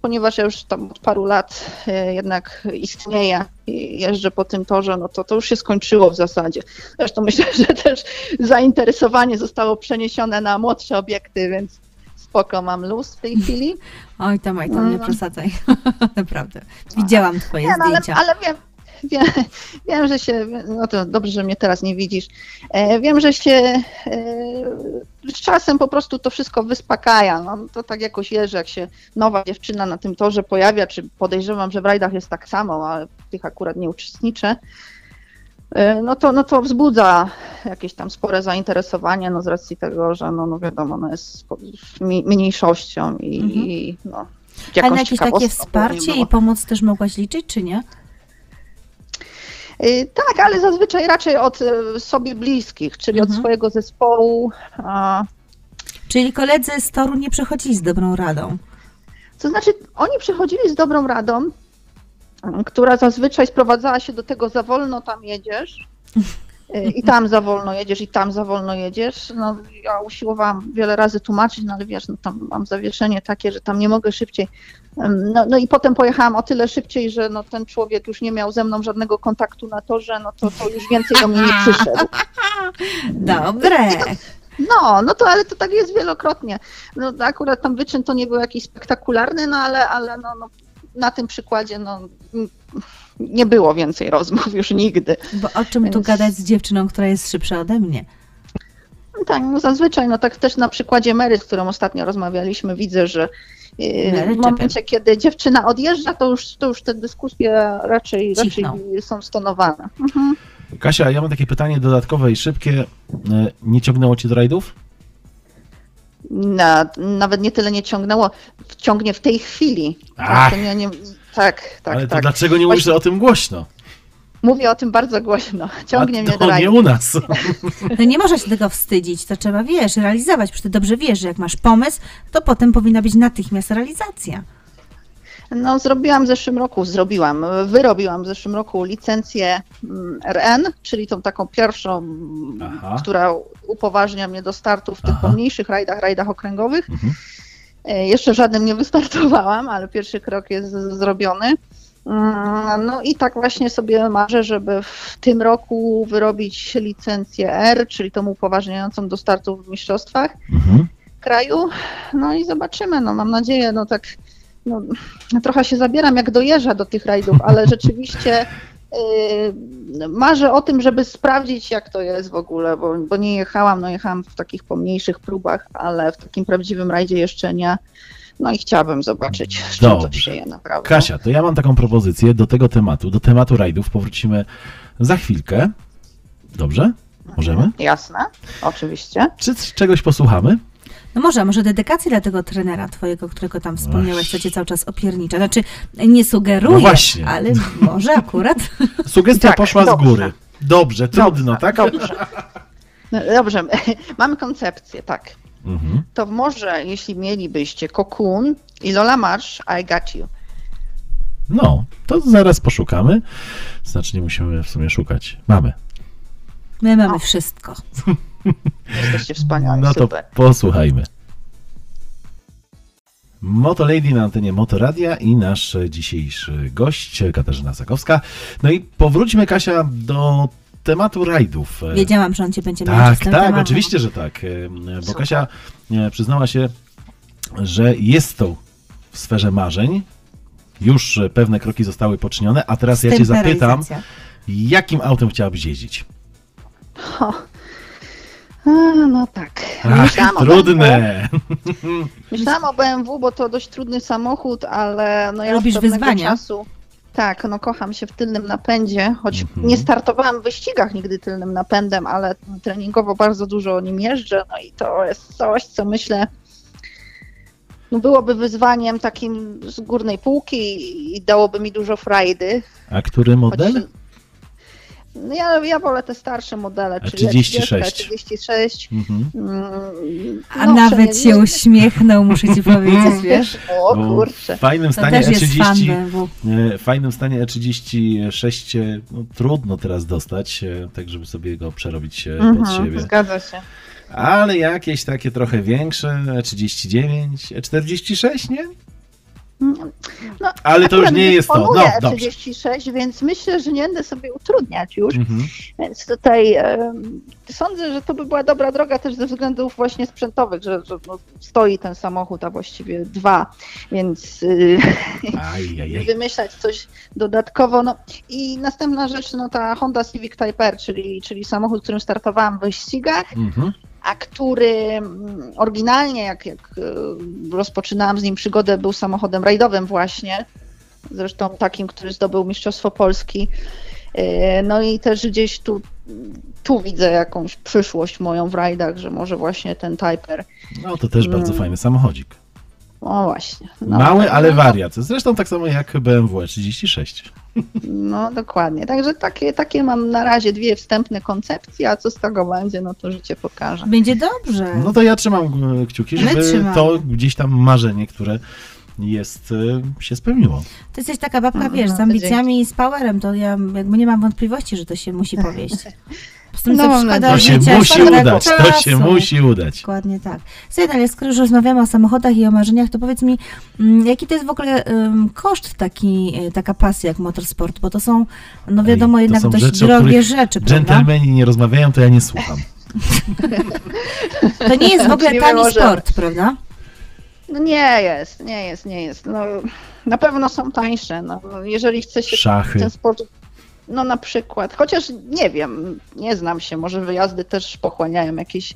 ponieważ ja już tam od paru lat e, jednak istnieję i jeżdżę po tym torze, no to to już się skończyło w zasadzie. Zresztą myślę, *laughs* że też zainteresowanie zostało przeniesione na młodsze obiekty, więc spoko, mam luz w tej chwili. Oj tam, oj tam, nie No. przesadzaj. *laughs* Naprawdę. Widziałam twoje Nie, no, ale, zdjęcia. ale wiem, *laughs* wiem, wiem, że się, no to dobrze, że mnie teraz nie widzisz. E, wiem, że się e, z czasem po prostu to wszystko wyspokaja. No, to tak jakoś jest, że jak się nowa dziewczyna na tym torze pojawia, czy podejrzewam, że w rajdach jest tak samo, ale w tych akurat nie uczestniczę, e, no to, no to wzbudza jakieś tam spore zainteresowanie, no z racji tego, że no, no wiadomo, no jest mniejszością i, Mhm. i no, Ale jakąś na jakieś takie wsparcie i pomoc też mogłaś liczyć, czy nie? Y, Tak, ale zazwyczaj raczej od y, sobie bliskich, czyli Mhm. od swojego zespołu. Czyli koledzy z toru nie przechodzili z dobrą radą. To znaczy, oni przychodzili z dobrą radą, która zazwyczaj sprowadzała się do tego, za wolno tam jedziesz. *laughs* y, I tam za wolno jedziesz, i tam za wolno jedziesz. No, ja usiłowałam wiele razy tłumaczyć, no ale wiesz, no, tam mam zawieszenie takie, że tam nie mogę szybciej. No, no i potem pojechałam o tyle szybciej, że no, ten człowiek już nie miał ze mną żadnego kontaktu na torze, no to, to już więcej do mnie nie przyszedł. *laughs* Dobre. No, no to ale to tak jest wielokrotnie. No akurat tam wyczyn to nie był jakiś spektakularny, no ale, ale no, no, na tym przykładzie no, nie było więcej rozmów już nigdy. Bo o czym tu Więc- gadać z dziewczyną, która jest szybsza ode mnie? No Tak, no zazwyczaj, no tak też na przykładzie Mary, z którą ostatnio rozmawialiśmy, widzę, że Mary w momencie, kiedy dziewczyna odjeżdża, to już, to już te dyskusje raczej, raczej są stonowane. Mhm. Kasia, ja mam takie pytanie dodatkowe i szybkie. E, Nie ciągnęło cię do rajdów? Na, nawet nie tyle nie ciągnęło, ciągnie w tej chwili. Nie, nie, tak, tak. Ale to tak. dlaczego nie mówisz o tym głośno? Mówię o tym bardzo głośno. Ciągnie A mnie to do nie raju. u nas. *laughs* No nie można się tego wstydzić, to trzeba, wiesz, realizować. Przecież ty dobrze wiesz, że jak masz pomysł, to potem powinna być natychmiast realizacja. No, zrobiłam w zeszłym roku, zrobiłam, wyrobiłam w zeszłym roku licencję mm, RN, czyli tą taką pierwszą, mm, Aha. która upoważnia mnie do startu w tych Aha. pomniejszych rajdach, rajdach okręgowych. Mhm. E, Jeszcze żadnym nie wystartowałam, ale pierwszy krok jest zrobiony. Mm, No i tak właśnie sobie marzę, żeby w tym roku wyrobić licencję R, czyli tą upoważniającą do startu w mistrzostwach. Mhm. kraju. No i zobaczymy, no mam nadzieję, no tak no, trochę się zabieram jak do jeża do tych rajdów, ale rzeczywiście *laughs* marzę o tym, żeby sprawdzić jak to jest w ogóle, bo, bo nie jechałam, no jechałam w takich pomniejszych próbach, ale w takim prawdziwym rajdzie jeszcze nie. No i chciałabym zobaczyć, z czym to Dobrze. się je naprawdę. Kasia, to ja mam taką propozycję do tego tematu, do tematu rajdów. Powrócimy za chwilkę. Dobrze? Możemy? Jasne, oczywiście. Czy czegoś posłuchamy? No może, może dedykację dla tego trenera twojego, którego tam wspomniałeś, Właśnie. co cię cały czas opiernicza. Znaczy, nie sugeruję, No ale może akurat. *laughs* Sugestia Tak, poszła z dobrze. góry. Dobrze, trudno, Dobrze, tak? Dobrze. No, Dobrze, *laughs* mamy koncepcję, tak. Mhm. to może, jeśli mielibyście Cocoon i Lola Marsh, I Got You. No, to zaraz poszukamy. Znaczy nie musimy w sumie szukać. Mamy. My mamy O. wszystko. *laughs* Jesteście wspaniali, No to super. posłuchajmy. Motolady na antenie Motoradia i nasz dzisiejszy gość Katarzyna Sakowska. No i powróćmy Kasia do tematu rajdów. Wiedziałam, że on cię będzie Tak, tak, tak, oczywiście, że tak. Bo Super. Kasia e, przyznała się, że jest to w sferze marzeń. Już pewne kroki zostały poczynione, a teraz ja cię zapytam, jakim autem chciałabyś jeździć? O. A, no tak. Ach, Myślałam o trudne. *laughs* Myślałam o BMW, bo to dość trudny samochód, ale no ja Lubisz od pewnego wyzwania? czasu. Tak, no kocham się w tylnym napędzie, choć Mhm. nie startowałam w wyścigach nigdy tylnym napędem, ale treningowo bardzo dużo nim jeżdżę, no i to jest coś, co myślę no byłoby wyzwaniem takim z górnej półki i dałoby mi dużo frajdy. A który Choć, model? No ja, ja wolę te starsze modele, A czyli 36. 36. Mhm. Mm, A no, nawet się uśmiechnął, muszę ci *laughs* powiedzieć, wiesz? O Bo kurczę. W fajnym To stanie też jest fan E30, BMW. e, w fajnym stanie E36 e, no, trudno teraz dostać, e, tak żeby sobie go przerobić e, pod Mhm, siebie. Zgadza się. Ale jakieś takie trochę większe, E39, E46, nie? No, Ale to już nie jest to. No, dobrze. 36, więc myślę, że nie będę sobie utrudniać już. Mhm. Więc tutaj em, sądzę, że to by była dobra droga też ze względów właśnie sprzętowych, że, że no, stoi ten samochód, a właściwie dwa, więc *laughs* Ajajaj. wymyślać coś dodatkowo. No i następna rzecz, no ta Honda Civic Type R, czyli, czyli samochód, którym startowałam w wyścigach, Mhm. A który mm, oryginalnie, jak, jak e, rozpoczynałam z nim przygodę, był samochodem rajdowym właśnie, zresztą takim, który zdobył Mistrzostwo Polski. E, No i też gdzieś tu, tu widzę jakąś przyszłość moją w rajdach, że może właśnie ten Typer. No to też bardzo Mm. fajny samochodzik. O właśnie. No, Mały, ale wariat. Zresztą tak samo jak BMW 36. No dokładnie. Także takie, takie mam na razie dwie wstępne koncepcje, a co z tego będzie, no to życie pokaże. Będzie dobrze. No to ja trzymam e, kciuki, żeby to gdzieś tam marzenie, które jest, e, się spełniło. Ty jesteś taka babka, No, wiesz, no, z to ambicjami i z powerem, to ja jakby nie mam wątpliwości, że to się musi powieść. *laughs* Z tym, No, co szkoda. To się życia, musi udać, to się musi udać. Dokładnie tak. Słuchaj, ale skoro już rozmawiamy o samochodach i o marzeniach, to powiedz mi, mm, jaki to jest w ogóle ym, koszt taki, y, taka pasja jak motorsport? Bo to są, no wiadomo, to jednak dość rzeczy, drogie rzeczy, prawda? Dżentelmeni nie rozmawiają, to ja nie słucham. To nie jest w ogóle tani może- sport, prawda? No nie jest, nie jest, nie jest. No, na pewno są tańsze. No, jeżeli chce się Szachy. ten sport, no na przykład, chociaż nie wiem, nie znam się, może wyjazdy też pochłaniają jakieś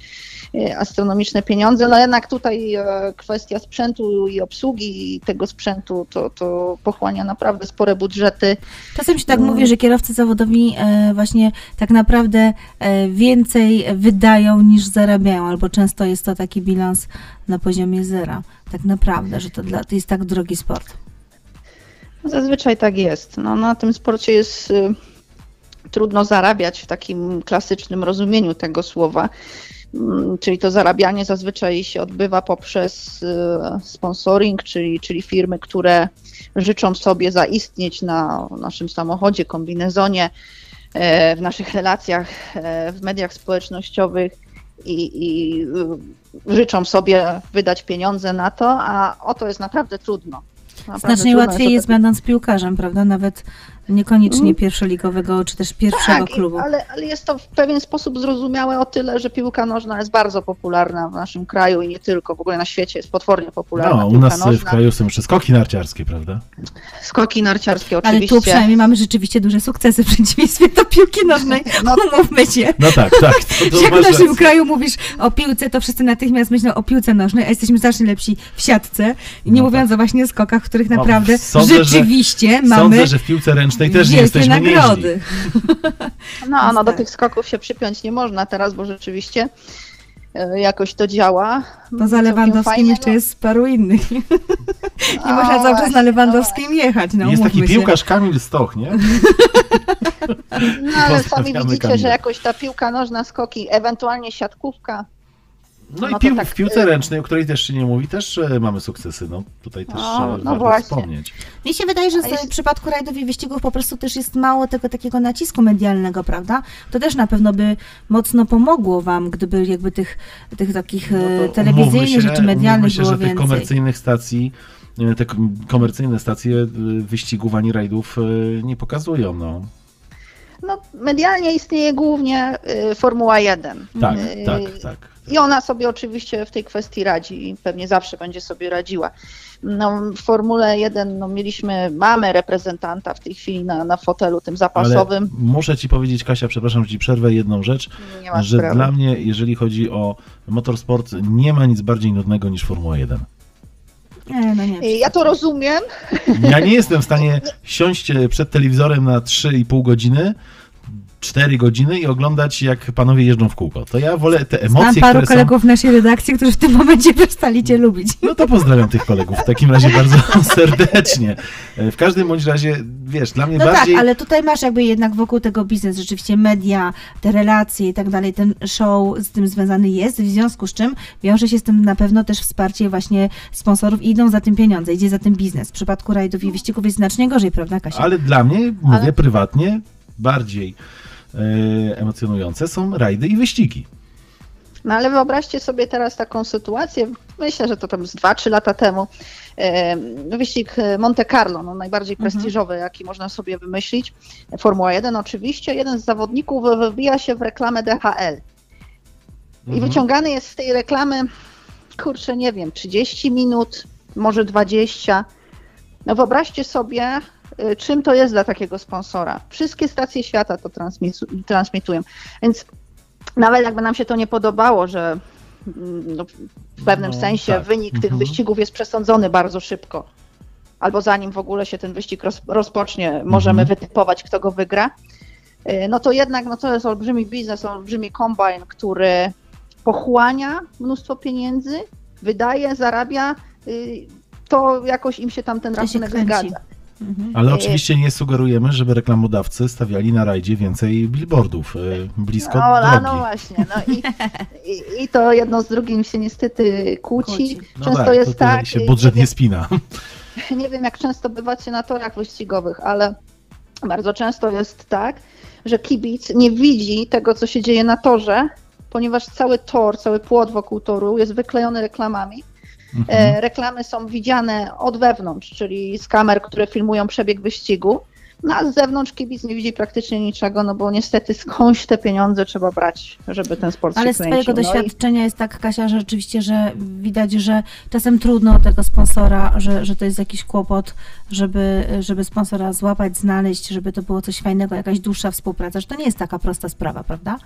e, astronomiczne pieniądze, no jednak tutaj e, kwestia sprzętu i obsługi tego sprzętu to, to pochłania naprawdę spore budżety. Czasem się tak Mm. mówi, że kierowcy zawodowi e, właśnie tak naprawdę więcej wydają niż zarabiają, albo często jest to taki bilans na poziomie zera. Tak naprawdę, że to, dla, to jest tak drogi sport. Zazwyczaj tak jest. No, na tym sporcie jest y, trudno zarabiać w takim klasycznym rozumieniu tego słowa. Mm, Czyli to zarabianie zazwyczaj się odbywa poprzez y, sponsoring, czyli, czyli firmy, które życzą sobie zaistnieć na naszym samochodzie, kombinezonie, e, w naszych relacjach, e, w mediach społecznościowych i, i y, życzą sobie wydać pieniądze na to, a o to jest naprawdę trudno. Znacznie łatwiej jest będąc piłkarzem, prawda? Nawet niekoniecznie Mm. pierwszoligowego, czy też pierwszego tak, klubu. Ale, ale jest to w pewien sposób zrozumiałe o tyle, że piłka nożna jest bardzo popularna w naszym kraju i nie tylko, w ogóle na świecie jest potwornie popularna No, u nas nożna. w kraju są jeszcze skoki narciarskie, prawda? Skoki narciarskie Ale oczywiście. tu przynajmniej mamy rzeczywiście duże sukcesy w przeciwieństwie do piłki nożnej. *laughs* No, Umówmy się. No tak, tak. *laughs* To, to Jak w naszym rację. kraju mówisz o piłce, to wszyscy natychmiast myślą o piłce nożnej, a jesteśmy znacznie lepsi w siatce. I nie No mówiąc o właśnie skokach, w których No, naprawdę sądzę, że- rzeczywiście mamy Sądzę, że w piłce ręcznej też nie jesteśmy nagrody. *laughs* no, no do tak. tych skoków się przypiąć nie można teraz, bo rzeczywiście e, jakoś to działa. Poza Całkiem Lewandowskim jeszcze no. jest paru innych. *laughs* Nie No można cały czas na Lewandowskim jechać, no Jest taki się. piłkarz Kamil Stoch, nie? *laughs* No ale sami widzicie, Kamila. że jakoś ta piłka nożna, skoki, ewentualnie siatkówka, No, i to pił, tak, w piłce y, ręcznej, o której też się nie mówi, też e, mamy sukcesy. No tutaj też No, no warto właśnie. wspomnieć. Mnie się wydaje, że w przypadku rajdów i wyścigów po prostu też jest mało tego takiego nacisku medialnego, prawda? To też na pewno by mocno pomogło wam, gdyby jakby tych, tych takich No to telewizyjnych się- rzeczy medialnych się, było że tych więcej. komercyjnych stacji, te kom- komercyjne stacje wyścigów ani rajdów nie pokazują. No. No, medialnie istnieje głównie y, Formuła 1. Tak, Y, tak, tak. I ona sobie oczywiście w tej kwestii radzi i pewnie zawsze będzie sobie radziła. No, w Formule 1 no, mieliśmy, mamy reprezentanta w tej chwili na, na fotelu tym Ale zapasowym. muszę ci powiedzieć, Kasia, przepraszam, że ci przerwę jedną rzecz, że sprawy. dla mnie, jeżeli chodzi o motorsport, nie ma nic bardziej nudnego niż Formuła 1. Nie, no nie. Ja to rozumiem, Ja nie jestem w stanie siąść przed telewizorem na 3,5 godziny, 4 godziny i oglądać, jak panowie jeżdżą w kółko. To ja wolę te Znam emocje, paru które są... kolegów w naszej redakcji, którzy w tym momencie przestali cię lubić. No to pozdrawiam tych kolegów w takim razie bardzo *laughs* serdecznie. E, W każdym bądź razie, wiesz, dla mnie No bardziej... tak, ale tutaj masz jakby jednak wokół tego biznes, rzeczywiście media, te relacje i tak dalej, ten show z tym związany jest, w związku z czym wiąże się z tym na pewno też wsparcie właśnie sponsorów i idą za tym pieniądze, idzie za tym biznes. W przypadku rajdów i wyścigów jest znacznie gorzej, prawda Kasia? Ale dla mnie, mówię Ale- prywatnie, bardziej emocjonujące są rajdy i wyścigi. No ale wyobraźcie sobie teraz taką sytuację, myślę, że to tam z 2-3 lata temu, e, wyścig Monte Carlo, no najbardziej Mhm. prestiżowy, jaki można sobie wymyślić, Formuła 1 oczywiście, jeden z zawodników wybija się w reklamę DHL i Mhm. wyciągany jest z tej reklamy, kurczę, nie wiem, 30 minut, może 20. No wyobraźcie sobie, czym to jest dla takiego sponsora. Wszystkie stacje świata to transmitują. Więc nawet jakby nam się to nie podobało, że mm, no, w pewnym No, sensie tak. wynik tych Mhm. wyścigów jest przesądzony bardzo szybko. Albo zanim w ogóle się ten wyścig roz, rozpocznie, możemy Mhm. wytypować, kto go wygra. Y, No to jednak no to jest olbrzymi biznes, olbrzymi kombajn, który pochłania mnóstwo pieniędzy, wydaje, zarabia, y, to jakoś im się tam ten rachunek zgadza. Mhm. Ale oczywiście nie sugerujemy, żeby reklamodawcy stawiali na rajdzie więcej billboardów e, blisko No, no, drogi. no właśnie, no i, i, i to jedno z drugim się niestety kłóci. Kłóci. No Często tak, jest tak, się budżet nie nie spina. *laughs* nie wiem jak często bywacie na torach wyścigowych, ale bardzo często jest tak, że kibic nie widzi tego, co się dzieje na torze, ponieważ cały tor, cały płot wokół toru jest wyklejony reklamami. Mhm. E, reklamy są widziane od wewnątrz, czyli z kamer, które filmują przebieg wyścigu. No a z zewnątrz kibic nie widzi praktycznie niczego, no bo niestety skądś te pieniądze trzeba brać, żeby ten sport Ale się z kręcił. Twojego No i- doświadczenia jest tak, Kasia, że rzeczywiście, że widać, że czasem trudno tego sponsora, że, że to jest jakiś kłopot, żeby, żeby sponsora złapać, znaleźć, żeby to było coś fajnego, jakaś dłuższa współpraca, że to nie jest taka prosta sprawa, prawda?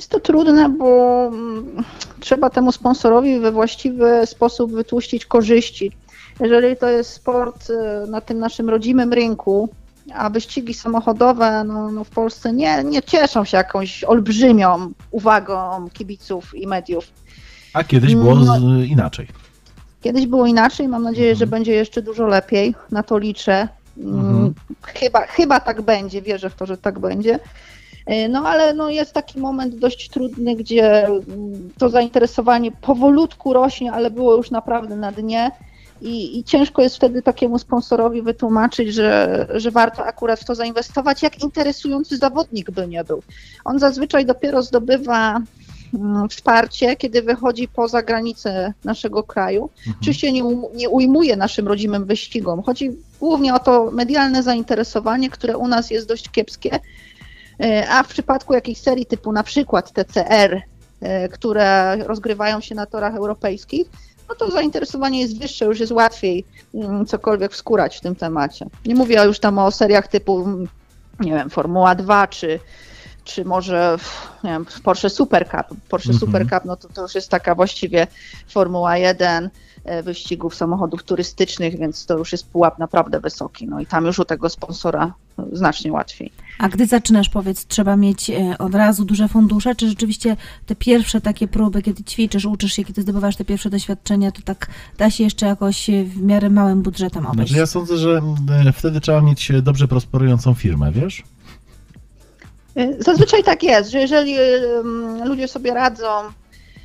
Jest to trudne, bo mm, trzeba temu sponsorowi we właściwy sposób wytłuścić korzyści. Jeżeli to jest sport y, na tym naszym rodzimym rynku, a wyścigi samochodowe no, no w Polsce nie, nie cieszą się jakąś olbrzymią uwagą kibiców i mediów. A kiedyś było no- inaczej. Kiedyś było inaczej, mam nadzieję, że Mhm. będzie jeszcze dużo lepiej, na to liczę. Mm, Mhm. Chyba, chyba tak będzie, wierzę w to, że tak będzie. E, No ale no, jest taki moment dość trudny, gdzie mm, to zainteresowanie powolutku rośnie, ale było już naprawdę na dnie. I, I ciężko jest wtedy takiemu sponsorowi wytłumaczyć, że, że warto akurat w to zainwestować, jak interesujący zawodnik by nie był. On zazwyczaj dopiero zdobywa mm, wsparcie, kiedy wychodzi poza granice naszego kraju. Mhm. Oczywiście nie, um- nie ujmuje naszym rodzimym wyścigom. Chodzi głównie o to medialne zainteresowanie, które u nas jest dość kiepskie. E, A w przypadku jakiejś serii typu na przykład TCR, e, które rozgrywają się na torach europejskich, no to zainteresowanie jest wyższe, już jest łatwiej mm, cokolwiek wskórać w tym temacie. Nie mówię już tam o seriach typu, mm, nie wiem, Formuła 2 czy, czy może nie wiem, Porsche Super Cup. Porsche Mhm. Super Cup, no to, to już jest taka właściwie Formuła 1 e, wyścigów samochodów turystycznych, więc to już jest pułap naprawdę wysoki. No i tam już u tego sponsora znacznie łatwiej. A gdy zaczynasz, powiedz, trzeba mieć e, od razu duże fundusze, czy rzeczywiście te pierwsze takie próby, kiedy ćwiczysz, uczysz się, kiedy zdobywasz te pierwsze doświadczenia, to tak da się jeszcze jakoś e, w miarę małym budżetem obejść? Znaczy ja sądzę, że e, wtedy trzeba mieć dobrze prosperującą firmę, wiesz? Zazwyczaj tak jest, że jeżeli ludzie sobie radzą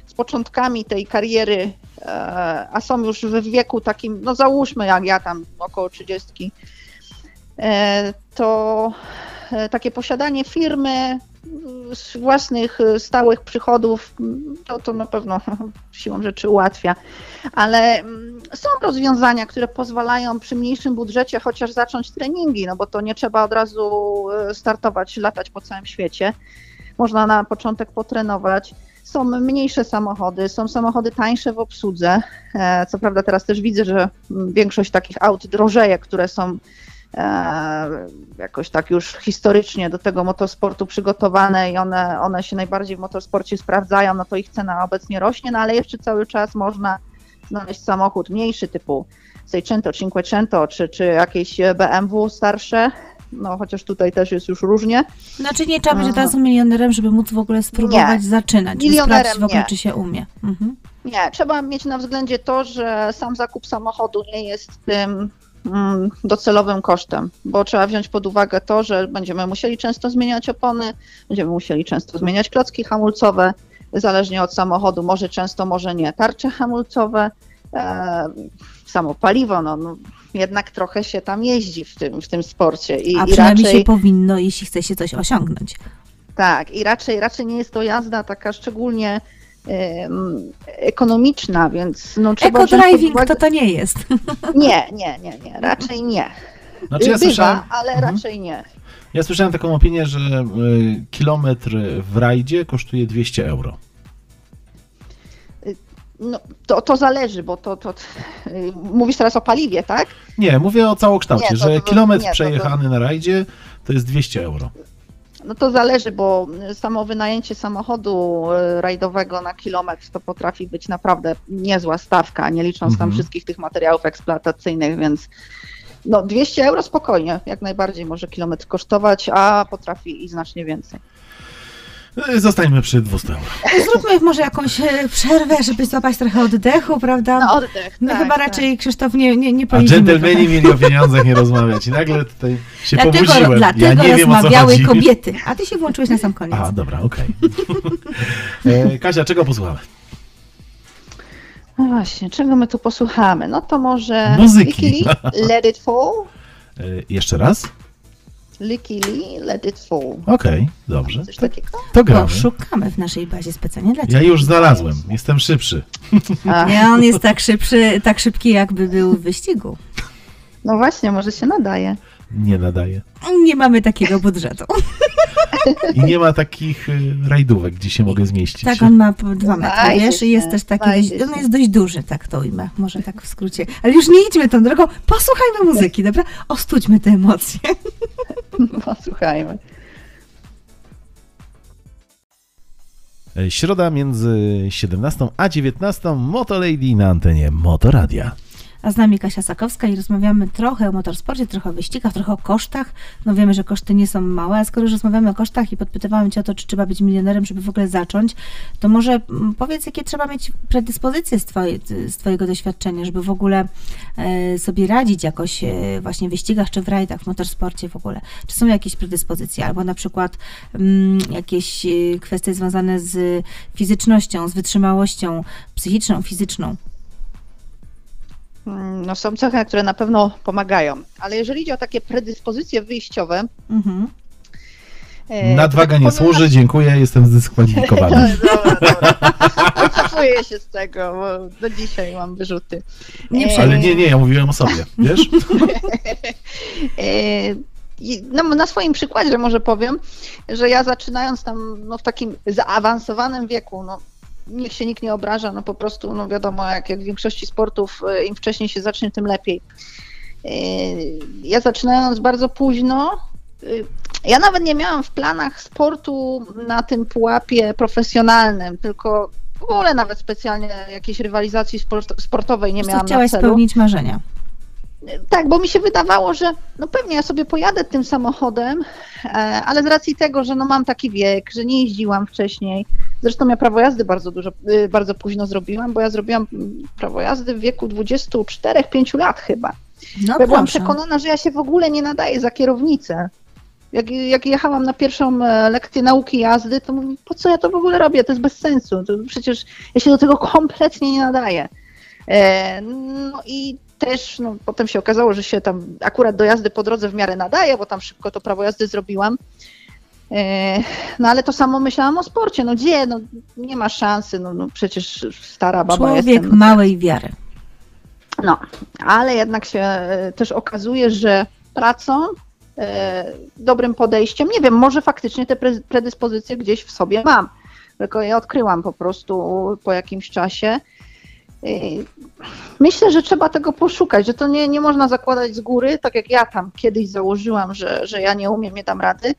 z początkami tej kariery, a są już w wieku takim, no załóżmy jak ja tam około 30, e, to takie posiadanie firmy z własnych stałych przychodów, to, to na pewno *laughs* siłą rzeczy ułatwia. Ale mm, są rozwiązania, które pozwalają przy mniejszym budżecie chociaż zacząć treningi, no bo to nie trzeba od razu startować, latać po całym świecie. Można na początek potrenować. Są mniejsze samochody, są samochody tańsze w obsłudze. E, co prawda teraz też widzę, że większość takich aut drożeje, które są e, jakoś tak już historycznie do tego motorsportu przygotowane i one, one się najbardziej w motorsporcie sprawdzają, no to ich cena obecnie rośnie, no ale jeszcze cały czas można znaleźć samochód mniejszy typu Seicento, Cinquecento czy, czy jakieś BMW starsze, no chociaż tutaj też jest już różnie. Znaczy nie trzeba być od razu milionerem, żeby móc w ogóle spróbować nie. zaczynać, milionerem w ogóle, nie. czy się umie. Mhm. Nie, trzeba mieć na względzie to, że sam zakup samochodu nie jest tym docelowym kosztem, bo trzeba wziąć pod uwagę to, że będziemy musieli często zmieniać opony, będziemy musieli często zmieniać klocki hamulcowe, zależnie od samochodu, może często, może nie, tarcze hamulcowe, e, samo paliwo, no, no, jednak trochę się tam jeździ w tym, w tym sporcie. I, A przynajmniej raczej, się powinno, jeśli chce się coś osiągnąć. Tak, i raczej, raczej nie jest to jazda taka szczególnie ekonomiczna, więc no trzeba... Eco-driving uwagę... to to nie jest. *laughs* Nie, nie, nie, nie, raczej nie. Znaczy ja Bywa, słyszałem... ale mhm. raczej nie. Ja słyszałem taką opinię, że y, kilometr w rajdzie kosztuje 200 euro. No, to, to zależy, bo to, to, to mówisz teraz o paliwie, tak? Nie, mówię o całokształcie, nie, to, że kilometr nie, przejechany na rajdzie to jest 200 euro. No to zależy, bo samo wynajęcie samochodu e, rajdowego na kilometr to potrafi być naprawdę niezła stawka, nie licząc mhm. tam wszystkich tych materiałów eksploatacyjnych, więc no 200 euro spokojnie, jak najbardziej może kilometr kosztować, a potrafi i znacznie więcej. E, zostańmy przy 200 euro. Zróbmy może jakąś e, przerwę, żeby złapać trochę oddechu, prawda? No oddech, No tak, chyba tak. raczej Krzysztof nie, nie, nie A dżentelmeni mieli o pieniądzach nie rozmawiać i nagle tutaj się dlatego, pobudziłem. Dlatego ja nie wiem, rozmawiały kobiety, a ty się włączyłeś na sam koniec. A, dobra, okej. Okay. *laughs* Kasia, czego posłuchamy? No właśnie, czego my tu posłuchamy? No to może... Muzyki. Let It Fall. E, jeszcze raz? Licky Lee, Let It Fall. Okej, okay, dobrze. Coś takiego? To gramy. szukamy w naszej bazie specjalnie dla Ciebie. Ja już znalazłem, jestem szybszy. Nie, on jest tak szybszy, tak szybki, jakby był w wyścigu. No właśnie, może się nadaje. Nie nadaje. Nie mamy takiego budżetu. I nie ma takich y, rajdówek, gdzie się mogę zmieścić. Tak, on ma dwa metry, wiesz, i jest też taki, on jest dość duży, tak to ujmę, może tak w skrócie. Ale już nie idźmy tą drogą, posłuchajmy muzyki, dobra? Ostudźmy te emocje. *laughs* Posłuchajmy. Środa między 17 a 19 Motolady na antenie Motoradia a z nami Kasia Sakowska i rozmawiamy trochę o motorsporcie, trochę o wyścigach, trochę o kosztach. No wiemy, że koszty nie są małe, a skoro już rozmawiamy o kosztach i podpytywałam Cię o to, czy trzeba być milionerem, żeby w ogóle zacząć, to może mm, powiedz, jakie trzeba mieć predyspozycje z, twoje, z Twojego doświadczenia, żeby w ogóle e, sobie radzić jakoś e, właśnie w wyścigach czy w rajdach, w motorsporcie w ogóle. Czy są jakieś predyspozycje, albo na przykład mm, jakieś e, kwestie związane z fizycznością, z wytrzymałością psychiczną, fizyczną? No są cechy, które na pewno pomagają. Ale jeżeli idzie o takie predyspozycje wyjściowe, mhm. E, Nadwaga nie służy, dziękuję, jestem zdyskwalifikowany. *laughs* dobra, dobra. się z tego, bo do dzisiaj mam wyrzuty. Nie, Ale nie, nie, ja mówiłem o sobie, wiesz? *laughs* *laughs* E, no, na swoim przykładzie może powiem, że ja zaczynając tam no, w takim zaawansowanym wieku, no, niech się nikt nie obraża, no po prostu, no wiadomo, jak, jak w większości sportów, e, im wcześniej się zacznie, tym lepiej. E, ja zaczynając bardzo późno, e, ja nawet nie miałam w planach sportu na tym pułapie profesjonalnym, tylko w ogóle nawet specjalnie jakiejś rywalizacji sportowej nie miałam chciałaś na celu. spełnić marzenia. Tak, bo mi się wydawało, że no pewnie ja sobie pojadę tym samochodem, ale z racji tego, że no mam taki wiek, że nie jeździłam wcześniej, Zresztą ja prawo jazdy bardzo dużo, y, bardzo późno zrobiłam, bo ja zrobiłam prawo jazdy w wieku 24-5 lat chyba. No ja byłam przekonana, że ja się w ogóle nie nadaję za kierownicę. jak, jak jechałam na pierwszą e, lekcję nauki jazdy, to mówię, po co ja to w ogóle robię? To jest bez sensu. To przecież ja się do tego kompletnie nie nadaję. E, no i też no, potem się okazało, że się tam akurat do jazdy po drodze w miarę nadaje, bo tam szybko to prawo jazdy zrobiłam. E, no ale to samo myślałam o sporcie. No gdzie? No, nie ma szansy. No, no przecież stara baba Człowiek jestem. No, małej wiary. no, ale jednak się e, też okazuje, że pracą, e, dobrym podejściem, nie wiem, może faktycznie te pre- predyspozycje gdzieś w sobie mam, tylko je odkryłam po prostu po jakimś czasie. Myślę, że trzeba tego poszukać, że to nie, nie można zakładać z góry, tak jak ja tam kiedyś założyłam, że, że ja nie umiem, nie dam rady.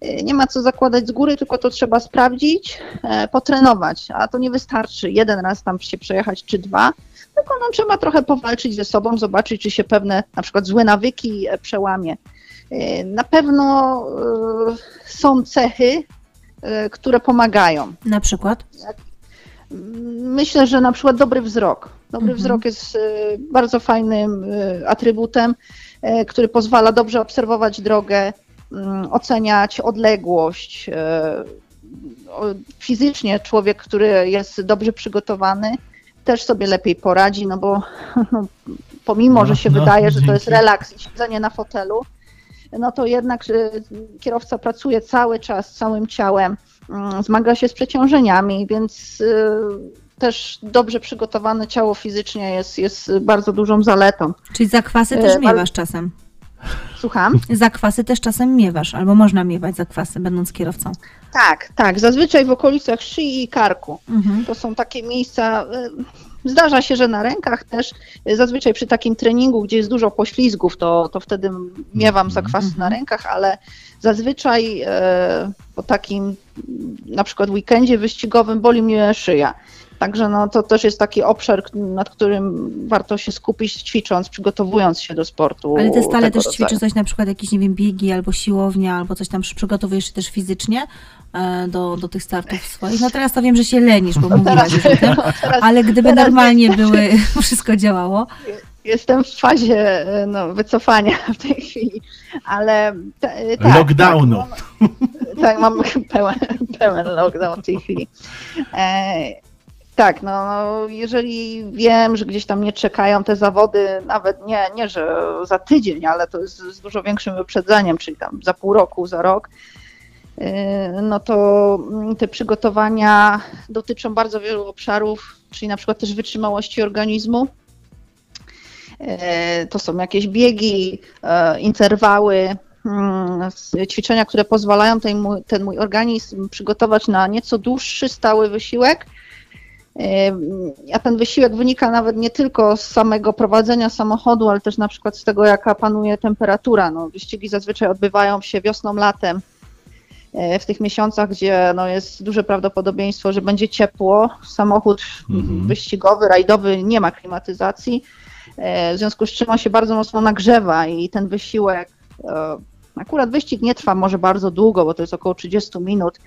E, Nie ma co zakładać z góry, tylko to trzeba sprawdzić, e, potrenować, a to nie wystarczy jeden raz tam się przejechać czy dwa, tylko no, trzeba trochę powalczyć ze sobą, zobaczyć, czy się pewne na przykład złe nawyki e, przełamie. E, Na pewno e, są cechy, które pomagają. Na przykład? Myślę, że na przykład dobry wzrok. Dobry Mhm. wzrok jest bardzo fajnym atrybutem, który pozwala dobrze obserwować drogę, oceniać odległość. e, Fizycznie człowiek, który jest dobrze przygotowany, też sobie lepiej poradzi, no bo *laughs* no, pomimo, No, że się no, wydaje, że to jest relaks i siedzenie na fotelu, no to jednak e, kierowca pracuje cały czas całym ciałem, mm, zmaga się z przeciążeniami, więc e, też dobrze przygotowane ciało fizycznie jest, jest bardzo dużą zaletą. Czyli zakwasy E, też ale- miewasz czasem. Słucham? Zakwasy też czasem miewasz, albo można miewać zakwasy, będąc kierowcą. Tak, tak. Zazwyczaj w okolicach szyi i karku. Mhm. To są takie miejsca. e, Zdarza się, że na rękach też. Zazwyczaj przy takim treningu, gdzie jest dużo poślizgów, to, to wtedy miewam Mhm. zakwasy na Mhm. rękach, ale zazwyczaj e, po takim na przykład weekendzie wyścigowym boli mnie szyja. Także no, to też jest taki obszar, nad którym warto się skupić ćwicząc, przygotowując się do sportu. Ale ty stale też rodzaju. ćwiczysz coś, na przykład jakieś, nie wiem, biegi albo siłownia, albo coś tam przy- przygotowujesz się też fizycznie e, do, do tych startów swoich. No teraz to wiem, że się lenisz, bo mówiłaś już o tym, teraz ale gdyby normalnie *laughs* były, *laughs* wszystko działało. Jestem w fazie e, no, wycofania w tej chwili, ale te, e, tak, Lockdownu. Tak, mam, tak, mam *laughs* pełen, pełen lockdown w tej chwili. E, tak, no, no jeżeli wiem, że gdzieś tam nie czekają te zawody, nawet nie, nie że za tydzień, ale to jest z dużo większym wyprzedzeniem, czyli tam za pół roku, za rok, e, no to mm, te przygotowania dotyczą bardzo wielu obszarów, czyli na przykład też wytrzymałości organizmu. E, To są jakieś biegi, e, interwały, mm, ćwiczenia, które pozwalają ten mój, ten mój organizm przygotować na nieco dłuższy, stały wysiłek. A ten wysiłek wynika nawet nie tylko z samego prowadzenia samochodu, ale też na przykład z tego, jaka panuje temperatura. No, wyścigi zazwyczaj odbywają się wiosną, latem, e, w tych miesiącach, gdzie no, jest duże prawdopodobieństwo, że będzie ciepło. Samochód Mhm. wyścigowy, rajdowy nie ma klimatyzacji, e, w związku z czym on się bardzo mocno nagrzewa i ten wysiłek, e, akurat wyścig nie trwa może bardzo długo, bo to jest około 30 minut,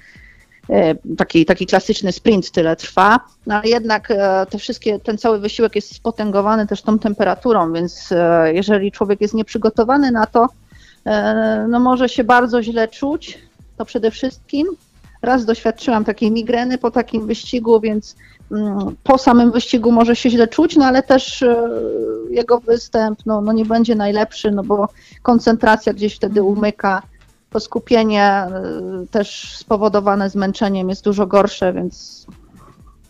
taki, taki klasyczny sprint tyle trwa, no ale jednak e, te wszystkie, ten cały wysiłek jest spotęgowany też tą temperaturą, więc e, jeżeli człowiek jest nieprzygotowany na to, e, no może się bardzo źle czuć, to przede wszystkim. Raz doświadczyłam takiej migreny po takim wyścigu, więc mm, po samym wyścigu może się źle czuć, no ale też e, jego występ no, no nie będzie najlepszy, no bo koncentracja gdzieś wtedy umyka, to skupienie e, też spowodowane zmęczeniem jest dużo gorsze, więc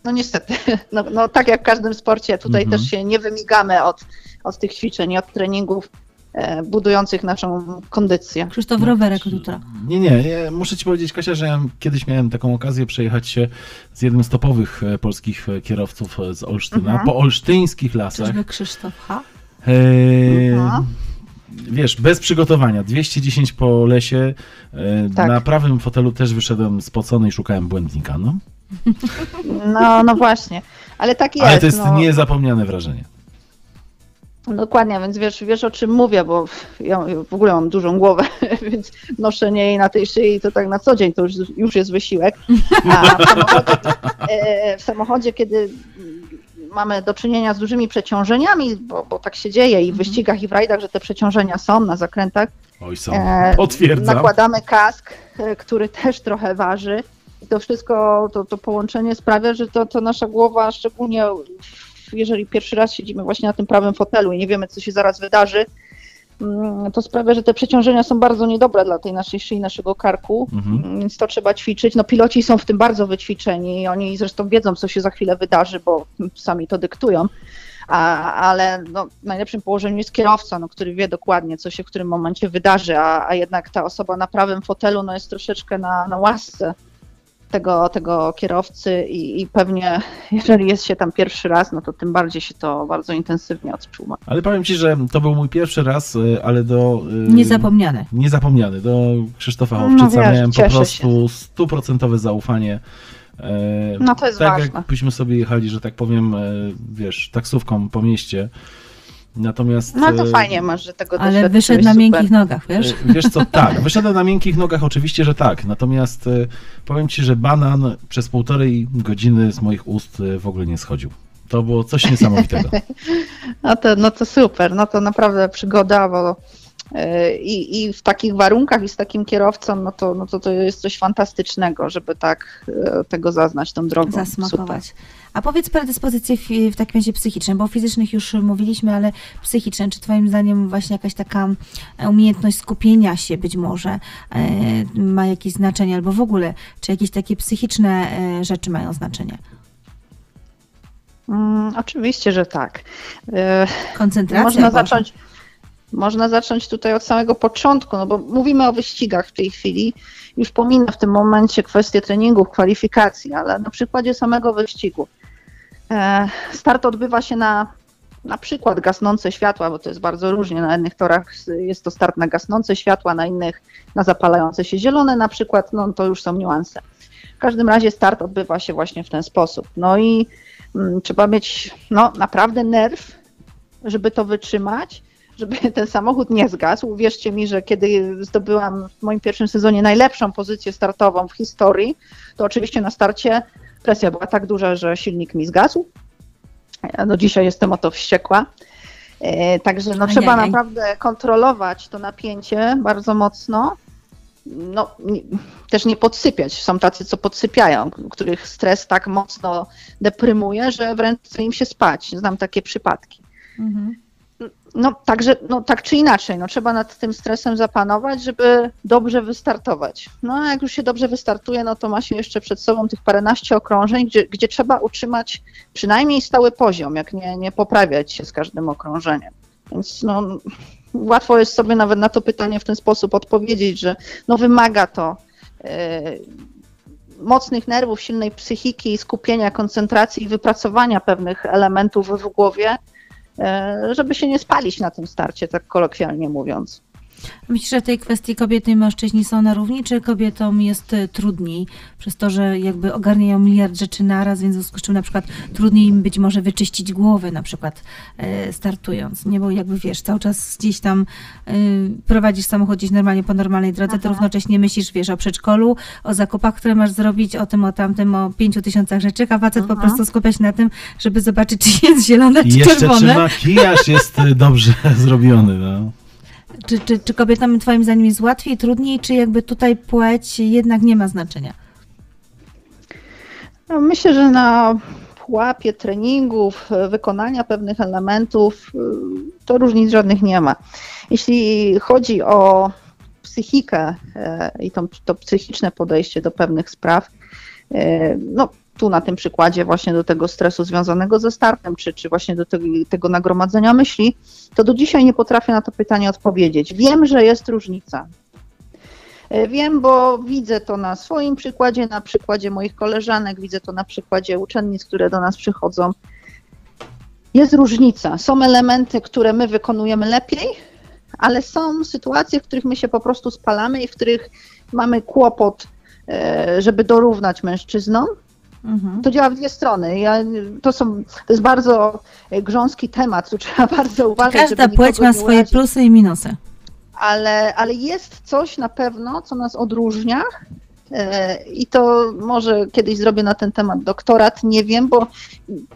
no niestety, *laughs* no, no tak jak w każdym sporcie, tutaj Mhm. też się nie wymigamy od, od tych ćwiczeń, od treningów e, budujących naszą kondycję. Krzysztof Rowerek od jutra. Nie, nie, nie, muszę ci powiedzieć, Kasia, że ja kiedyś miałem taką okazję przejechać się z jednym z topowych e, polskich e, kierowców e, z Olsztyna Mhm. po olsztyńskich lasach. Czyżby Krzysztof H? Eee, Mhm. Wiesz, bez przygotowania, 210 po lesie, e, Tak. na prawym fotelu też wyszedłem spocony i szukałem błędnika, no. *laughs* No, no właśnie, ale tak jest. Ale to jest no. niezapomniane wrażenie. Dokładnie, więc wiesz, wiesz o czym mówię, bo ja w ogóle mam dużą głowę, *laughs* więc noszenie jej na tej szyi to tak na co dzień to już, już jest wysiłek. A w samochodzie, e, w samochodzie, kiedy mamy do czynienia z dużymi przeciążeniami, bo, bo tak się dzieje i w wyścigach, i w rajdach, że te przeciążenia są na zakrętach, Oj, są. Potwierdzam. Nakładamy kask, który też trochę waży. I to wszystko, to, to połączenie sprawia, że to, to nasza głowa, szczególnie jeżeli pierwszy raz siedzimy właśnie na tym prawym fotelu i nie wiemy, co się zaraz wydarzy, to sprawia, że te przeciążenia są bardzo niedobre dla tej naszej szyi, naszego karku, mhm. więc to trzeba ćwiczyć. No piloci są w tym bardzo wyćwiczeni, oni zresztą wiedzą, co się za chwilę wydarzy, bo sami to dyktują. A, ale no, w najlepszym położeniu jest kierowca, no, który wie dokładnie, co się w którym momencie wydarzy, a, a jednak ta osoba na prawym fotelu no, jest troszeczkę na, na łasce tego, tego kierowcy i, i, pewnie jeżeli jest się tam pierwszy raz, no to tym bardziej się to bardzo intensywnie odczuwa. Ale powiem Ci, że to był mój pierwszy raz, y, ale do... Y, niezapomniany. Niezapomniany. Do Krzysztofa no Owczyca no, wiesz, miałem po prostu stuprocentowe zaufanie. E, no to jest tak ważne. Tak jakbyśmy sobie jechali, że tak powiem, e, wiesz, taksówką po mieście, Natomiast. No to e, fajnie masz, że tego Ale wyszedł na super. miękkich nogach, wiesz? E, wiesz co, tak, wyszedłem na miękkich nogach, oczywiście, że tak. Natomiast e, powiem ci, że banan przez półtorej godziny z moich ust w ogóle nie schodził. To było coś niesamowitego. *laughs* no, to, no to super, no to naprawdę przygoda, bo i, i w takich warunkach i z takim kierowcą, no to, no to to jest coś fantastycznego, żeby tak tego zaznać tą drogą. Zasmakować. Super. A powiedz predyspozycje w, w takim razie psychiczne, bo o fizycznych już mówiliśmy, ale psychiczne, czy twoim zdaniem właśnie jakaś taka umiejętność skupienia się być może e, ma jakieś znaczenie, albo w ogóle, czy jakieś takie psychiczne e, rzeczy mają znaczenie? Mm, oczywiście, że tak. E, Koncentracja. Można zacząć, można zacząć tutaj od samego początku, no bo mówimy o wyścigach w tej chwili. Już pomina w tym momencie kwestię treningów, kwalifikacji, ale na przykładzie samego wyścigu. E, start odbywa się na na przykład gasnące światła, bo to jest bardzo różnie. Na jednych torach jest to start na gasnące światła, na innych na zapalające się zielone na przykład, no to już są niuanse. W każdym razie start odbywa się właśnie w ten sposób. No i mm, trzeba mieć no, naprawdę nerw, żeby to wytrzymać, żeby *laughs* ten samochód nie zgasł. Uwierzcie mi, że kiedy zdobyłam w moim pierwszym sezonie najlepszą pozycję startową w historii, to oczywiście na starcie presja była tak duża, że silnik mi zgasł. Ja do dzisiaj jestem o to wściekła. E, także no, trzeba naprawdę kontrolować to napięcie bardzo mocno. No, nie, też nie podsypiać. Są tacy, co podsypiają, których stres tak mocno deprymuje, że wręcz chce im się spać. Znam takie przypadki. Mhm. No, także, no, tak czy inaczej, no, trzeba nad tym stresem zapanować, żeby dobrze wystartować. No, a jak już się dobrze wystartuje, no to ma się jeszcze przed sobą tych paręnaście okrążeń, gdzie, gdzie trzeba utrzymać przynajmniej stały poziom, jak nie, nie poprawiać się z każdym okrążeniem. Więc no, łatwo jest sobie nawet na to pytanie w ten sposób odpowiedzieć, że no, wymaga to yy, mocnych nerwów, silnej psychiki, skupienia, koncentracji i wypracowania pewnych elementów w głowie, żeby się nie spalić na tym starcie, tak kolokwialnie mówiąc. Myślisz, że w tej kwestii kobiety i mężczyźni są na równi, czy kobietom jest e, trudniej przez to, że jakby ogarniają miliard rzeczy naraz, więc w związku z czym na przykład trudniej im być może wyczyścić głowę na przykład e, startując, nie? Bo jakby wiesz, cały czas gdzieś tam e, prowadzisz samochód gdzieś normalnie po normalnej drodze, Aha. to równocześnie myślisz, wiesz, o przedszkolu, o zakupach, które masz zrobić, o tym, o tamtym, o pięciu tysiącach rzeczy, a facet Aha. po prostu skupia się na tym, żeby zobaczyć, czy jest zielone, czy I jeszcze czerwone. Czy makijaż jest dobrze *laughs* zrobiony, no. Czy, czy, czy kobietom twoim zdaniem jest łatwiej, trudniej, czy jakby tutaj płeć jednak nie ma znaczenia? No, myślę, że na pułapie treningów, wykonania pewnych elementów, to różnic żadnych nie ma. Jeśli chodzi o psychikę e, i to, to psychiczne podejście do pewnych spraw, e, no tu na tym przykładzie właśnie do tego stresu związanego ze startem, czy, czy właśnie do tego, tego nagromadzenia myśli, to do dzisiaj nie potrafię na to pytanie odpowiedzieć. Wiem, że jest różnica. E, wiem, bo widzę to na swoim przykładzie, na przykładzie moich koleżanek, widzę to na przykładzie uczennic, które do nas przychodzą. Jest różnica. Są elementy, które my wykonujemy lepiej, ale są sytuacje, w których my się po prostu spalamy i w których mamy kłopot, e, żeby dorównać mężczyznom. Mhm. To działa w dwie strony. Ja, to, są, to jest bardzo grząski temat, tu *laughs* trzeba bardzo uważać. Każda płeć ma swoje plusy i minusy. Ale, ale jest coś na pewno, co nas odróżnia. E, I to może kiedyś zrobię na ten temat doktorat, nie wiem, bo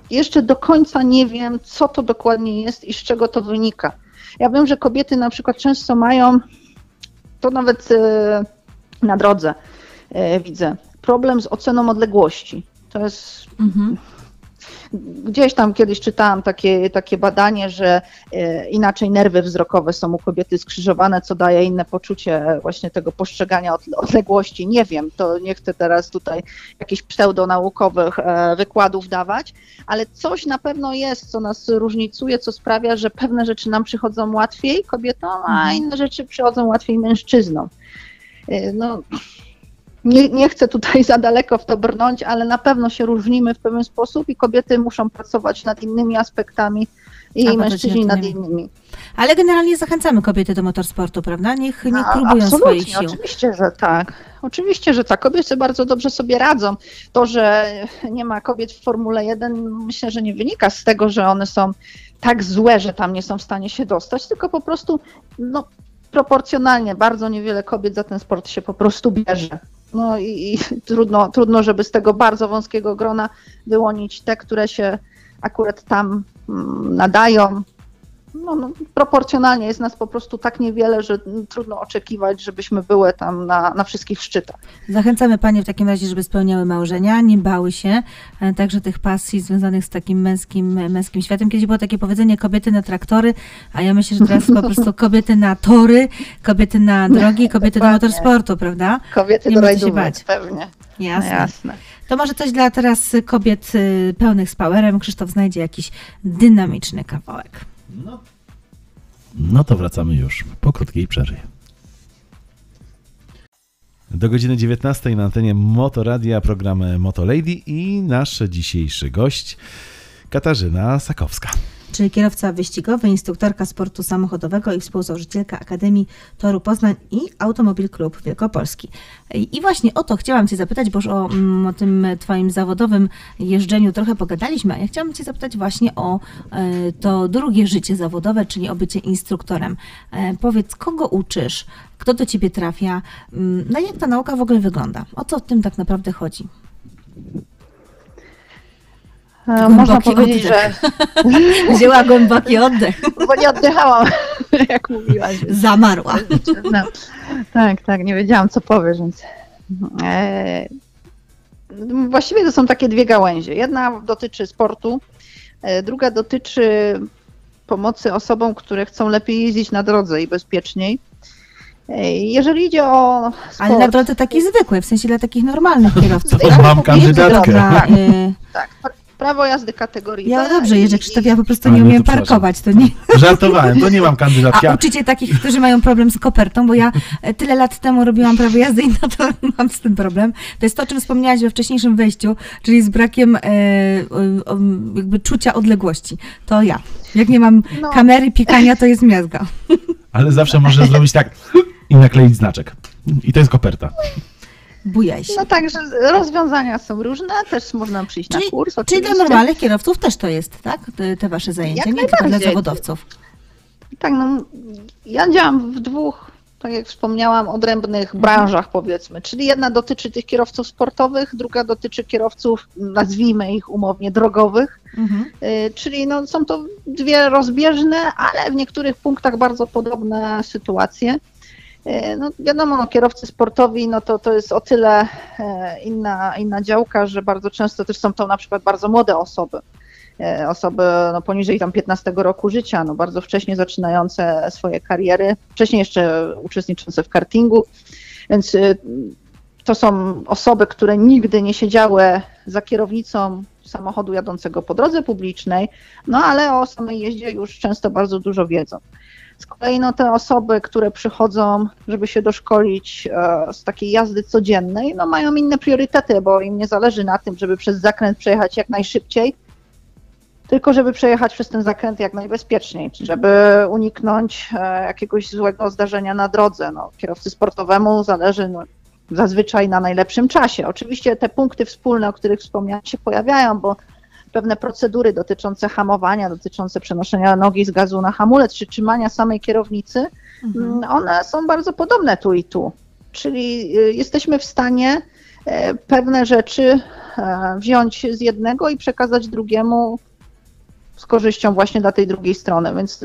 jeszcze do końca nie wiem, co to dokładnie jest i z czego to wynika. Ja wiem, że kobiety na przykład często mają to nawet na drodze widzę. Problem z oceną odległości. To jest mhm. Gdzieś tam kiedyś czytałam takie, takie badanie, że e, inaczej nerwy wzrokowe są u kobiety skrzyżowane, co daje inne poczucie właśnie tego postrzegania odległości. Nie wiem, to nie chcę teraz tutaj jakichś pseudonaukowych e, wykładów dawać, ale coś na pewno jest, co nas różnicuje, co sprawia, że pewne rzeczy nam przychodzą łatwiej kobietom, a mhm. inne rzeczy przychodzą łatwiej mężczyznom. E, no, nie, nie chcę tutaj *laughs* za daleko w to brnąć, ale na pewno się różnimy w pewien sposób i kobiety muszą pracować nad innymi aspektami i A, mężczyźni nad innymi. Ale generalnie zachęcamy kobiety do motorsportu, prawda? Niech, niech próbują Absolutnie, swoich sił. Oczywiście, że tak. Oczywiście, że tak. Kobiety bardzo dobrze sobie radzą. To, że nie ma kobiet w Formule 1, myślę, że nie wynika z tego, że one są tak złe, że tam nie są w stanie się dostać, tylko po prostu no, proporcjonalnie bardzo niewiele kobiet za ten sport się po prostu bierze. No i, i trudno, trudno, żeby z tego bardzo wąskiego grona wyłonić te, które się akurat tam mm, nadają, no, no, proporcjonalnie jest nas po prostu tak niewiele, że trudno oczekiwać, żebyśmy były tam na, na wszystkich szczytach. Zachęcamy Panie w takim razie, żeby spełniały marzenia, nie bały się e, także tych pasji związanych z takim męskim, męskim światem. Kiedyś było takie powiedzenie kobiety na traktory, a ja myślę, że teraz po *laughs* prostu kobiety na tory, kobiety na drogi, *laughs* kobiety do motorsportu, prawda? Kobiety nie do rajdówek, pewnie. Jasne. No jasne. To może coś dla teraz kobiet y, pełnych z powerem. Krzysztof znajdzie jakiś dynamiczny kawałek. No, no to wracamy już po krótkiej przerwie. Do godziny 19 na antenie Motoradia program Moto Lady i nasz dzisiejszy gość Katarzyna Sakowska czyli kierowca wyścigowy, instruktorka sportu samochodowego i współzałożycielka Akademii Toru Poznań i Automobil Klub Wielkopolski. I właśnie o to chciałam Cię zapytać, bo już o, mm, o tym Twoim zawodowym jeżdżeniu trochę pogadaliśmy, a ja chciałam Cię zapytać właśnie o e, to drugie życie zawodowe, czyli o bycie instruktorem. E, powiedz, kogo uczysz, kto do Ciebie trafia, mm, no jak ta nauka w ogóle wygląda? O co w tym tak naprawdę chodzi? E, można powiedzieć, oddech. że. *laughs* Wzięła głęboki oddech. *laughs* Bo nie oddychałam, *laughs* jak mówiłaś. Zamarła. No, tak, tak, nie wiedziałam, co powiesz, więc. E, właściwie to są takie dwie gałęzie. Jedna dotyczy sportu, e, druga dotyczy pomocy osobom, które chcą lepiej jeździć na drodze i bezpieczniej. Jeżeli idzie o. Sport, Ale na drodze takiej zwykłej, w sensie dla takich normalnych kierowców. To mam kandydatkę. Tak, tak, prawo jazdy kategorii Ja dobrze jeżdżę, Krzysztof, ja po prostu nie umiem parkować. To nie... *laughs* Żartowałem, to nie mam kandydatki. A uczycie takich, którzy mają problem z kopertą, bo ja e, tyle lat temu robiłam prawo jazdy i na to *laughs* mam z tym problem. To jest to, o czym wspomniałaś we wcześniejszym wejściu, czyli z brakiem e, jakby czucia odległości. To ja. Jak nie mam no. kamery, pikania, to jest miazga. Ale zawsze można zrobić tak i nakleić znaczek. I to jest koperta. Bujaj się. No także rozwiązania są różne, też można przyjść czyli, na kurs. Czyli dla normalnych kierowców też to jest, tak? Te, wasze zajęcia, Jak nie tylko dla zawodowców. Tak, no ja działam w dwóch, tak jak wspomniałam, odrębnych branżach powiedzmy. Czyli jedna dotyczy tych kierowców sportowych, druga dotyczy kierowców, nazwijmy ich umownie, drogowych. Mhm. Y, czyli no, są to dwie rozbieżne, ale w niektórych punktach bardzo podobne sytuacje. E, no wiadomo, no, kierowcy sportowi, no to, to jest o tyle e, inna, inna działka, że bardzo często też są to na przykład bardzo młode osoby. E, osoby no, poniżej tam 15 roku życia, no, bardzo wcześnie zaczynające swoje kariery, wcześniej jeszcze uczestniczące w kartingu, więc to są osoby, które nigdy nie siedziały za kierownicą samochodu jadącego po drodze publicznej, no ale o samej jeździe już często bardzo dużo wiedzą. Z kolei no, te osoby, które przychodzą, żeby się doszkolić e, z takiej jazdy codziennej, no, mają inne priorytety, bo im nie zależy na tym, żeby przez zakręt przejechać jak najszybciej, tylko żeby przejechać przez ten zakręt jak najbezpieczniej, żeby uniknąć e, jakiegoś złego zdarzenia na drodze. No, kierowcy sportowemu zależy no, zazwyczaj na najlepszym czasie. Oczywiście te punkty wspólne, o których wspomniałam, się pojawiają, bo pewne procedury dotyczące hamowania, dotyczące przenoszenia nogi z gazu na hamulec, czy trzymania samej kierownicy, mhm. Mm, one są bardzo podobne tu i tu. Czyli y, jesteśmy w stanie e, pewne rzeczy e, wziąć z jednego i przekazać drugiemu z korzyścią właśnie dla tej drugiej strony, więc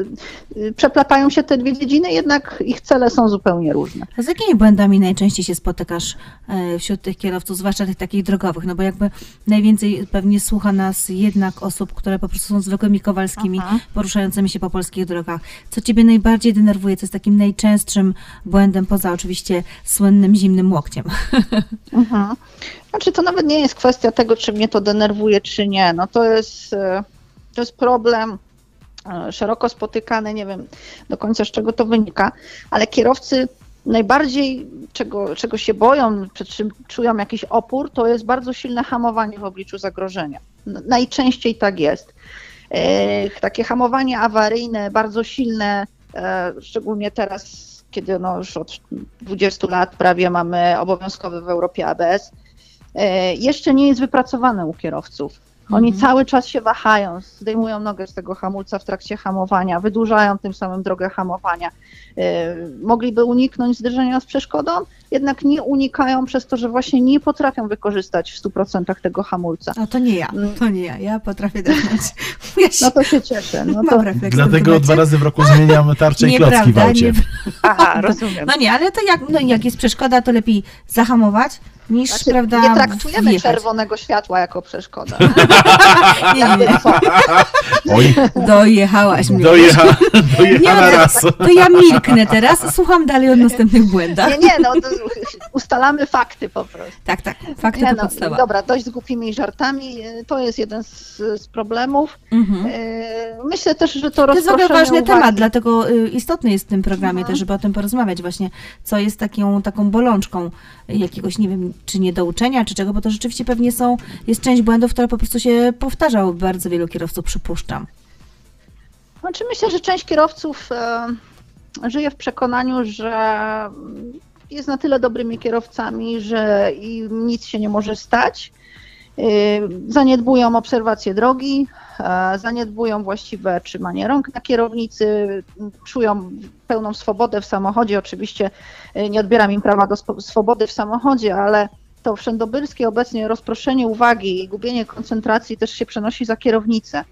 y, przeplatają się te dwie dziedziny, jednak ich cele są zupełnie różne. A z jakimi błędami najczęściej się spotykasz e, wśród tych kierowców, zwłaszcza tych takich drogowych? No bo jakby najwięcej pewnie słucha nas jednak osób, które po prostu są zwykłymi Kowalskimi, Aha. poruszającymi się po polskich drogach. Co ciebie najbardziej denerwuje? Co jest takim najczęstszym błędem, poza oczywiście słynnym zimnym łokciem? *laughs* Mhm. Znaczy to nawet nie jest kwestia tego, czy mnie to denerwuje, czy nie. No to jest, e, to jest problem e, szeroko spotykany, nie wiem do końca z czego to wynika, ale kierowcy najbardziej czego, czego się boją, przed czym czują jakiś opór, to jest bardzo silne hamowanie w obliczu zagrożenia. Najczęściej tak jest. E, Takie hamowanie awaryjne, bardzo silne, e, szczególnie teraz, kiedy no już od 20 lat prawie mamy obowiązkowy w Europie ABS, jeszcze nie jest wypracowane u kierowców. Oni Mhm. cały czas się wahają, zdejmują nogę z tego hamulca w trakcie hamowania, wydłużają tym samym drogę hamowania. E, Mogliby uniknąć zderzenia z przeszkodą, jednak nie unikają przez to, że właśnie nie potrafią wykorzystać w 100% tego hamulca. No to nie ja, to nie ja. Ja potrafię. *laughs* Ja się No to się cieszę. No to, Dlatego dwa razy w roku zmieniamy tarcze i *laughs* klocki w aucie. nie, *laughs* aha, rozumiem. No nie, ale to jak, no jak jest przeszkoda, to lepiej zahamować niż, Znaczy, prawda, nie traktujemy wjechać. czerwonego światła jako przeszkoda. Nie, nie, nie. Oj, Dojechałaś mnie. dojecha, Nie, dojechana no, raz. To ja milknę teraz, słucham dalej o następnych błędach. Nie, nie, no to *laughs* ustalamy fakty po prostu. Tak, tak, fakty Nie, to no, podstawa. dobra, dość z głupimi żartami. To jest jeden z, z problemów. Mhm. E, Myślę też, że to To jest w ogóle rozproszenie ważny uwagi. temat, dlatego y, istotny jest w tym programie Mhm. też, żeby o tym porozmawiać właśnie, co jest taką, taką bolączką jakiegoś, nie wiem, czy niedouczenia, czy czego, bo to rzeczywiście pewnie są, jest część błędów, które po prostu się powtarza u bardzo wielu kierowców, przypuszczam. Znaczy myślę, że część kierowców e, żyje w przekonaniu, że jest na tyle dobrymi kierowcami, że im nic się nie może stać. E, Zaniedbują obserwację drogi, zaniedbują właściwe trzymanie rąk na kierownicy, czują pełną swobodę w samochodzie. Oczywiście e, nie odbieram im prawa do swobody w samochodzie, ale to wszędobylskie obecnie rozproszenie uwagi i gubienie koncentracji też się przenosi za kierownicę.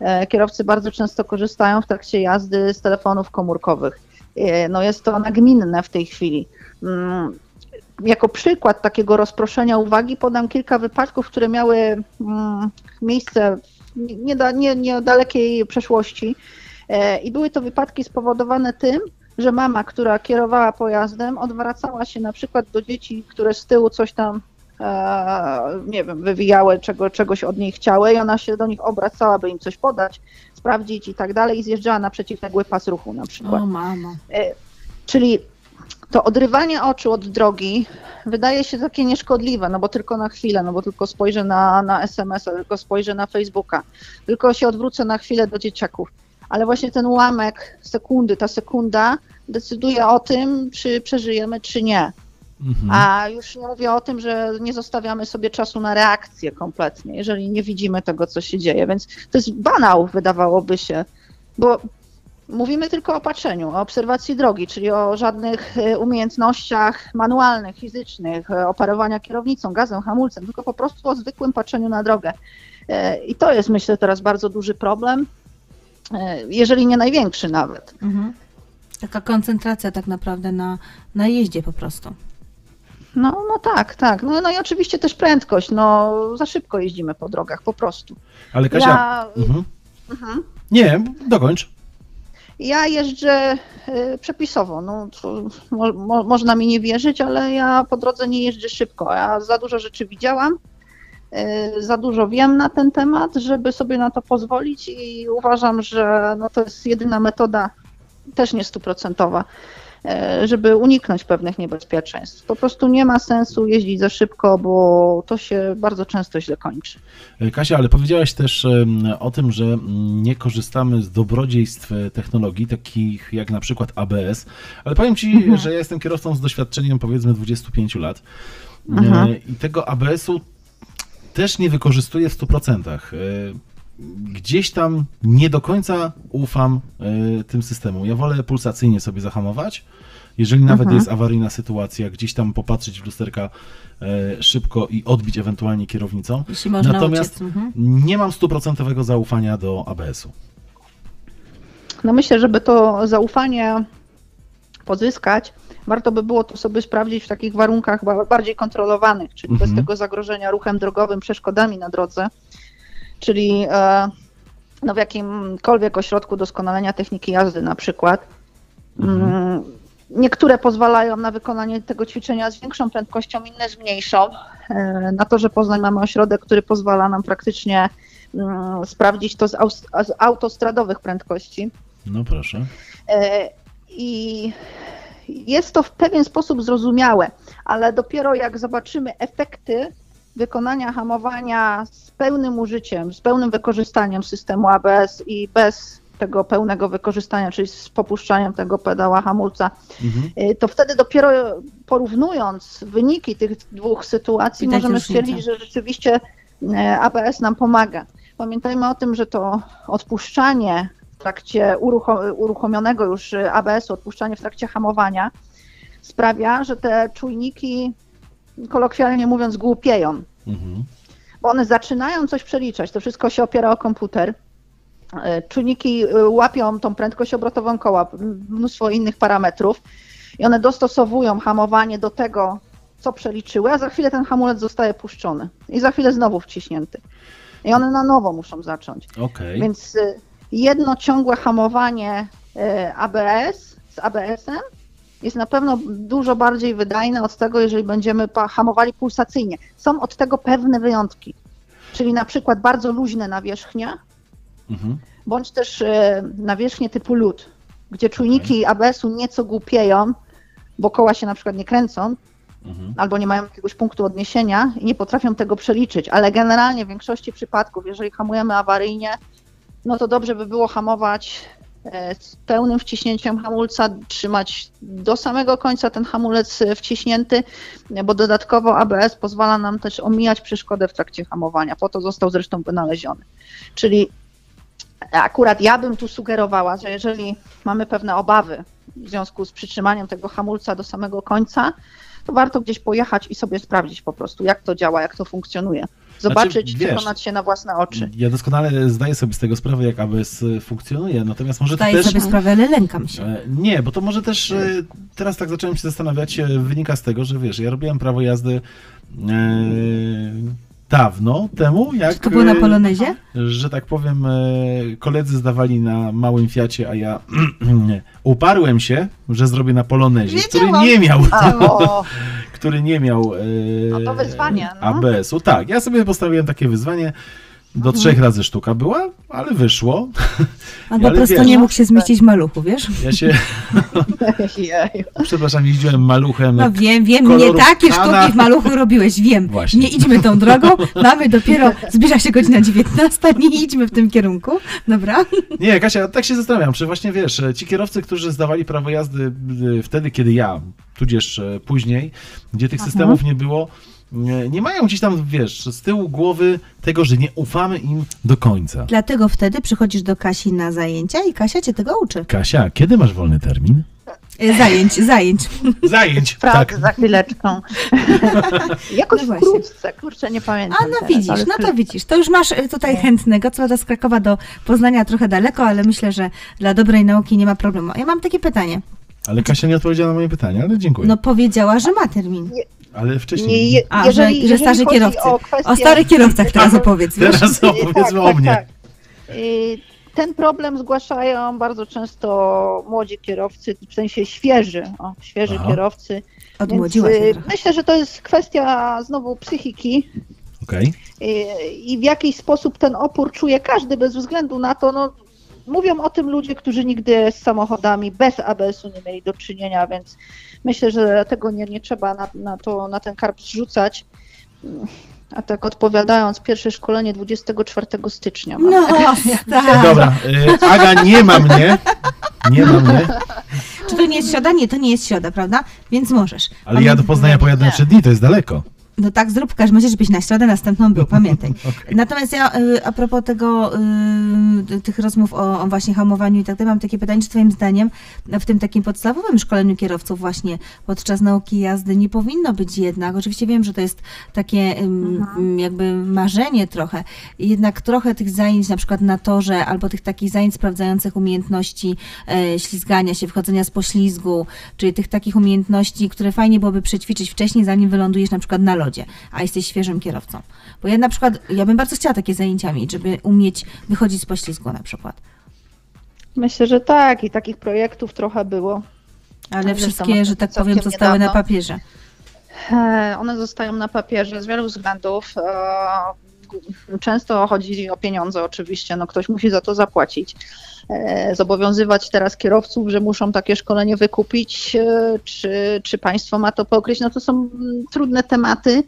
E, Kierowcy bardzo często korzystają w trakcie jazdy z telefonów komórkowych. E, No jest to nagminne w tej chwili. Mm, Jako przykład takiego rozproszenia uwagi podam kilka wypadków, które miały mm, miejsce w nieda- nie- niedalekiej przeszłości. E, I były to wypadki spowodowane tym, że mama, która kierowała pojazdem, odwracała się na przykład do dzieci, które z tyłu coś tam e, nie wiem, wywijały, czego, czegoś od niej chciały i ona się do nich obracała, by im coś podać, sprawdzić i tak dalej i zjeżdżała na przeciwległy pas ruchu na przykład. O mamo. E, Czyli to odrywanie oczu od drogi wydaje się takie nieszkodliwe, no bo tylko na chwilę, no bo tylko spojrzę na, na SMS-a, tylko spojrzę na Facebooka, tylko się odwrócę na chwilę do dzieciaków. Ale właśnie ten ułamek sekundy, ta sekunda decyduje o tym, czy przeżyjemy, czy nie. Mhm. A już nie mówię o tym, że nie zostawiamy sobie czasu na reakcję kompletnie, jeżeli nie widzimy tego, co się dzieje. Więc to jest banał, wydawałoby się, bo mówimy tylko o patrzeniu, o obserwacji drogi, czyli o żadnych e, umiejętnościach manualnych, fizycznych, e, operowania kierownicą, gazem, hamulcem, tylko po prostu o zwykłym patrzeniu na drogę. E, I to jest, myślę, teraz bardzo duży problem, jeżeli nie największy nawet. Mhm. Taka koncentracja tak naprawdę na, na jeździe po prostu. No, no tak, tak. No, no i oczywiście też prędkość. No, za szybko jeździmy po drogach, po prostu. Ale Kasia, Ja, mhm. mhm. nie, dokończ. Ja jeżdżę y, przepisowo. No, mo, mo, można mi nie wierzyć, ale ja po drodze nie jeżdżę szybko. Ja za dużo rzeczy widziałam, y, za dużo wiem na ten temat, żeby sobie na to pozwolić i uważam, że no, to jest jedyna metoda, też nie stuprocentowa, żeby uniknąć pewnych niebezpieczeństw. Po prostu nie ma sensu jeździć za szybko, bo to się bardzo często źle kończy. Kasia, ale powiedziałaś też o tym, że mm, nie korzystamy z dobrodziejstw e, technologii, takich jak na przykład ABS, ale powiem Ci, Mhm. że ja jestem kierowcą z doświadczeniem powiedzmy 25 lat E, Mhm. i tego ABS-u też nie wykorzystuję w 100%. Gdzieś tam nie do końca ufam e, tym systemom. Ja wolę pulsacyjnie sobie zahamować, Jeżeli nawet Mhm. jest awaryjna sytuacja, gdzieś tam popatrzeć w lusterka e, szybko i odbić ewentualnie kierownicą. Jeśli można Natomiast. Mhm. nie mam stuprocentowego zaufania do ABS-u. No myślę, żeby to zaufanie pozyskać, warto by było to sobie sprawdzić w takich warunkach ba- bardziej kontrolowanych, czyli bez Mhm. tego zagrożenia ruchem drogowym, przeszkodami na drodze, czyli e, no w jakimkolwiek ośrodku doskonalenia techniki jazdy na przykład. Mm, Niektóre pozwalają na wykonanie tego ćwiczenia z większą prędkością, inne z mniejszą. E, Na torze Poznań mamy ośrodek, który pozwala nam praktycznie mm, sprawdzić to z autostradowych prędkości. No proszę. E, I jest to w pewien sposób zrozumiałe, ale dopiero jak zobaczymy efekty wykonania hamowania z pełnym użyciem, z pełnym wykorzystaniem systemu ABS i bez tego pełnego wykorzystania, czyli z popuszczaniem tego pedała hamulca, Mhm. y, to wtedy dopiero porównując wyniki tych dwóch sytuacji Widać możemy stwierdzić, że rzeczywiście e, ABS nam pomaga. Pamiętajmy o tym, że to odpuszczanie w trakcie urucho- uruchomionego już ABS-u, odpuszczanie w trakcie hamowania sprawia, że te czujniki, kolokwialnie mówiąc, głupieją Mhm. Bo one zaczynają coś przeliczać. To wszystko się opiera o komputer. E, Czujniki e, łapią tą prędkość obrotową koła, mnóstwo innych parametrów i one dostosowują hamowanie do tego, co przeliczyły, a za chwilę ten hamulec zostaje puszczony i za chwilę znowu wciśnięty. I one na nowo muszą zacząć. Okej. Więc y, jedno ciągłe hamowanie ABS z ABS-em jest na pewno dużo bardziej wydajne od tego, jeżeli będziemy hamowali pulsacyjnie. Są od tego pewne wyjątki, czyli na przykład bardzo luźne nawierzchnie, Mhm. bądź też y, nawierzchnie typu lód, gdzie czujniki ABS-u nieco głupieją, bo koła się na przykład nie kręcą, Mhm. albo nie mają jakiegoś punktu odniesienia i nie potrafią tego przeliczyć, ale generalnie w większości przypadków, jeżeli hamujemy awaryjnie, no to dobrze by było hamować e, z pełnym wciśnięciem hamulca, trzymać do samego końca ten hamulec e, wciśnięty, e, bo dodatkowo ABS pozwala nam też omijać przeszkodę w trakcie hamowania. Po to został zresztą wynaleziony. Czyli akurat ja bym tu sugerowała, że jeżeli mamy pewne obawy w związku z przytrzymaniem tego hamulca do samego końca, to warto gdzieś pojechać i sobie sprawdzić po prostu, jak to działa, jak to funkcjonuje. Zobaczyć, Znaczy, wiesz, przekonać się na własne oczy. Ja doskonale zdaję sobie z tego sprawę, jak ABS funkcjonuje, natomiast może to Zdaję też... sobie sprawę, ale lękam się. E, Nie, bo to może też e, teraz tak zacząłem się zastanawiać, e, wynika z tego, że wiesz, ja robiłem prawo jazdy e, dawno temu, jak Czy to było na e, Polonezie? że tak powiem, e, koledzy zdawali na małym Fiacie, a ja *clears throat* uparłem się, że zrobię na Polonezie, który Wiedziałam. nie miał, *laughs* A, o, który nie miał e, No to wyzwanie, no. ABS-u. Tak, ja sobie postawiłem takie wyzwanie. Do trzech razy sztuka była, ale wyszło. Albo *laughs* ale po prostu nie mógł się zmieścić w maluchu, wiesz? Ja się, *laughs* przepraszam, jeździłem maluchem. No wiem, wiem, nie takie Kana. sztuki w maluchu robiłeś, wiem. Właśnie. Nie idźmy tą drogą, *laughs* mamy dopiero, zbliża się godzina 19, nie idźmy w tym kierunku, dobra? Nie, Kasia, tak się zastanawiam, czy właśnie wiesz, ci kierowcy, którzy zdawali prawo jazdy y, wtedy, kiedy ja, tudzież e, później, gdzie tych systemów nie było, nie, nie mają gdzieś tam, wiesz, z tyłu głowy tego, że nie ufamy im do końca. Dlatego wtedy przychodzisz do Kasi na zajęcia i Kasia cię tego uczy. Kasia, kiedy masz wolny termin? E, Zajęć, zajęć. Zajęć, *laughs* Prawda, tak. za chwileczkę. *laughs* Jakoś No właśnie. wkrótce, kurczę, nie pamiętam A no teraz, widzisz, ale no to widzisz. To już masz e, tutaj chętnego, co do z Krakowa do Poznania trochę daleko, ale myślę, że dla dobrej nauki nie ma problemu. Ja mam takie pytanie. Ale Kasia nie odpowiedziała na moje pytanie, ale dziękuję. No powiedziała, że ma termin. Ale wcześniej. Nie, A, jeżeli, że, że jeżeli starzy chodzi kierowcy. O, kwestię, O starych kierowcach teraz opowiedz, wiesz? Teraz opowiedzmy o mnie. I Ten problem zgłaszają bardzo często młodzi kierowcy, w sensie świeży, o, świeży Aha. kierowcy. Więc, y. Myślę, że to jest kwestia znowu psychiki Okej. y, i w jakiś sposób ten opór czuje każdy bez względu na to, no, mówią o tym ludzie, którzy nigdy z samochodami bez ABS-u nie mieli do czynienia, więc myślę, że tego nie, nie trzeba na, na, to, na ten karp zrzucać. A tak odpowiadając, pierwsze szkolenie 24 stycznia. mam. No, *laughs* tak. Dobra, y, Aga nie ma mnie. Nie ma mnie, Czy to nie jest środa? Nie, to nie jest środa, prawda? Więc możesz. ale ja do Poznania pojadę na Nie. trzy dni, to jest daleko. No tak, zrób w każdym razie, żebyś na środę następną był, pamiętaj. *laughs* Okej. Natomiast ja y, a propos tego, y, tych rozmów o, o właśnie hamowaniu i tak dalej, mam takie pytanie, czy twoim zdaniem w tym takim podstawowym szkoleniu kierowców właśnie podczas nauki jazdy nie powinno być jednak, oczywiście wiem, że to jest takie ym, jakby marzenie trochę, jednak trochę tych zajęć na przykład na torze albo tych takich zajęć sprawdzających umiejętności e, ślizgania się, wchodzenia z poślizgu, czyli tych takich umiejętności, które fajnie byłoby przećwiczyć wcześniej, zanim wylądujesz na przykład na lodzie, a jesteś świeżym kierowcą. Bo ja na przykład, ja bym bardzo chciała takie zajęcia mieć, żeby umieć wychodzić z poślizgu na przykład. Myślę, że tak i takich projektów trochę było. Ale wszystkie, że tak powiem, zostały na niedawno. papierze. E, One zostają na papierze z wielu względów. E, Często chodzi o pieniądze oczywiście, no ktoś musi za to zapłacić. E, Zobowiązywać teraz kierowców, że muszą takie szkolenie wykupić, e, czy, czy państwo ma to pokryć, no to są mm, trudne tematy.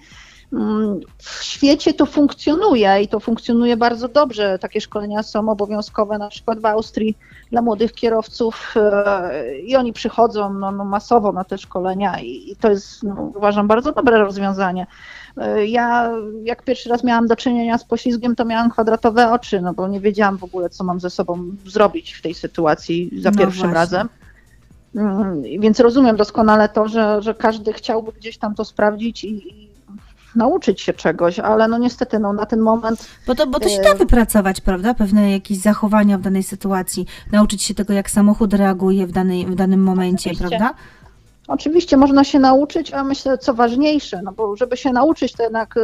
Mm, W świecie to funkcjonuje i to funkcjonuje bardzo dobrze. Takie szkolenia są obowiązkowe na przykład w Austrii dla młodych kierowców e, i oni przychodzą no, no, masowo na te szkolenia i, i to jest no, uważam bardzo dobre rozwiązanie. E, Ja jak pierwszy raz miałam do czynienia z poślizgiem, to miałam kwadratowe oczy, no bo nie wiedziałam w ogóle, co mam ze sobą zrobić w tej sytuacji za No pierwszym właśnie. razem. Mm, Więc rozumiem doskonale to, że, że każdy chciałby gdzieś tam to sprawdzić i nauczyć się czegoś, ale no niestety no, na ten moment Bo to, bo to się da wypracować, prawda? Pewne jakieś zachowania w danej sytuacji, nauczyć się tego, jak samochód reaguje w, danej, w danym momencie, Oczywiście. prawda? Oczywiście można się nauczyć, a myślę, co ważniejsze, no bo żeby się nauczyć, to jednak e,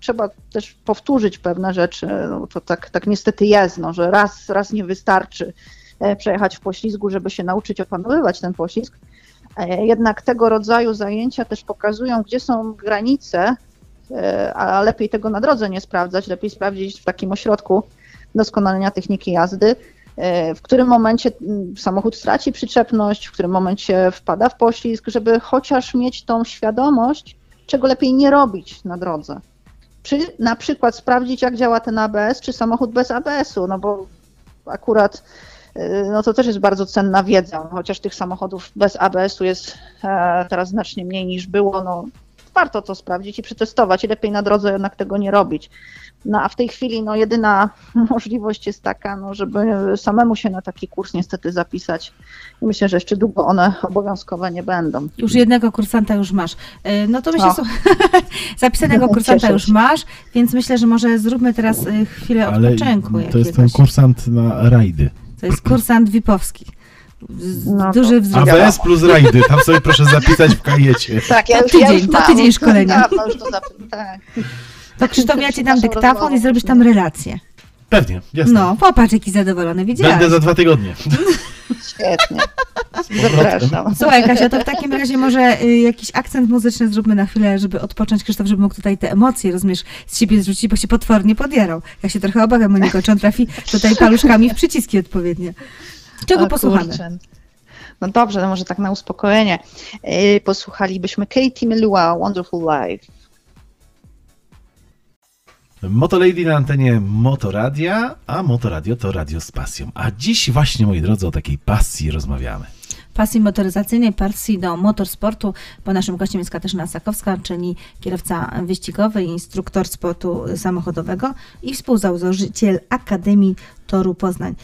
trzeba też powtórzyć pewne rzeczy. No, to tak, tak niestety jest, no, że raz, raz nie wystarczy e, przejechać w poślizgu, żeby się nauczyć opanowywać ten poślizg. E, Jednak tego rodzaju zajęcia też pokazują, gdzie są granice, a lepiej tego na drodze nie sprawdzać, lepiej sprawdzić w takim ośrodku doskonalenia techniki jazdy, e, w którym momencie mm, samochód straci przyczepność, w którym momencie wpada w poślizg, żeby chociaż mieć tą świadomość, czego lepiej nie robić na drodze. Czy na przykład sprawdzić, jak działa ten ABS, czy samochód bez ABS-u, no bo akurat y, no to też jest bardzo cenna wiedza, chociaż tych samochodów bez ABS-u jest e, teraz znacznie mniej niż było, no warto to sprawdzić i przetestować i lepiej na drodze jednak tego nie robić. No a w tej chwili no jedyna *laughs* możliwość jest taka, no, żeby samemu się na taki kurs niestety zapisać i myślę, że jeszcze długo one obowiązkowe nie będą. Już jednego kursanta już masz. E, No to myślę, O. że *laughs* zapisanego *laughs* kursanta już masz, więc myślę, że może zróbmy teraz e, chwilę Ale odpoczynku to jest ten jakiegoś. kursant na rajdy. To jest kursant Wipowski. No to- Duży wzrost. ABS plus rajdy, tam sobie proszę zapisać w kajecie. *laughs* Tak, To tydzień, to mam. tydzień szkolenia. Dawno już to zap- tak. To Krzysztof, ja ci dam dyktafon i zrobisz tam relację. Pewnie, jasne. No, popatrz, jaki zadowolony, widziałeś. Będę za dwa tygodnie. Świetnie. Zapraszam. Słuchaj, Kasia, to w takim razie może y, jakiś akcent muzyczny zróbmy na chwilę, żeby odpocząć Krzysztof, żeby mógł tutaj te emocje, rozumiesz, z siebie zrzucić, bo się potwornie podjarał. Ja się trochę obawiam o niego, czy on trafi tutaj paluszkami w przyciski odpowiednie. Czego O posłuchamy? kurczę. No dobrze, no może tak na uspokojenie. Yy, Posłuchalibyśmy Katie Melua, Wonderful Life. Motolady na antenie Motoradia, a Motoradio to radio z pasją. A dziś właśnie, moi drodzy, o takiej pasji rozmawiamy. Pasji motoryzacyjnej, pasji do motorsportu, bo naszym gościem jest Katarzyna Sakowska, czyli kierowca wyścigowy, instruktor sportu samochodowego i współzałożyciel Akademii Toru Poznań.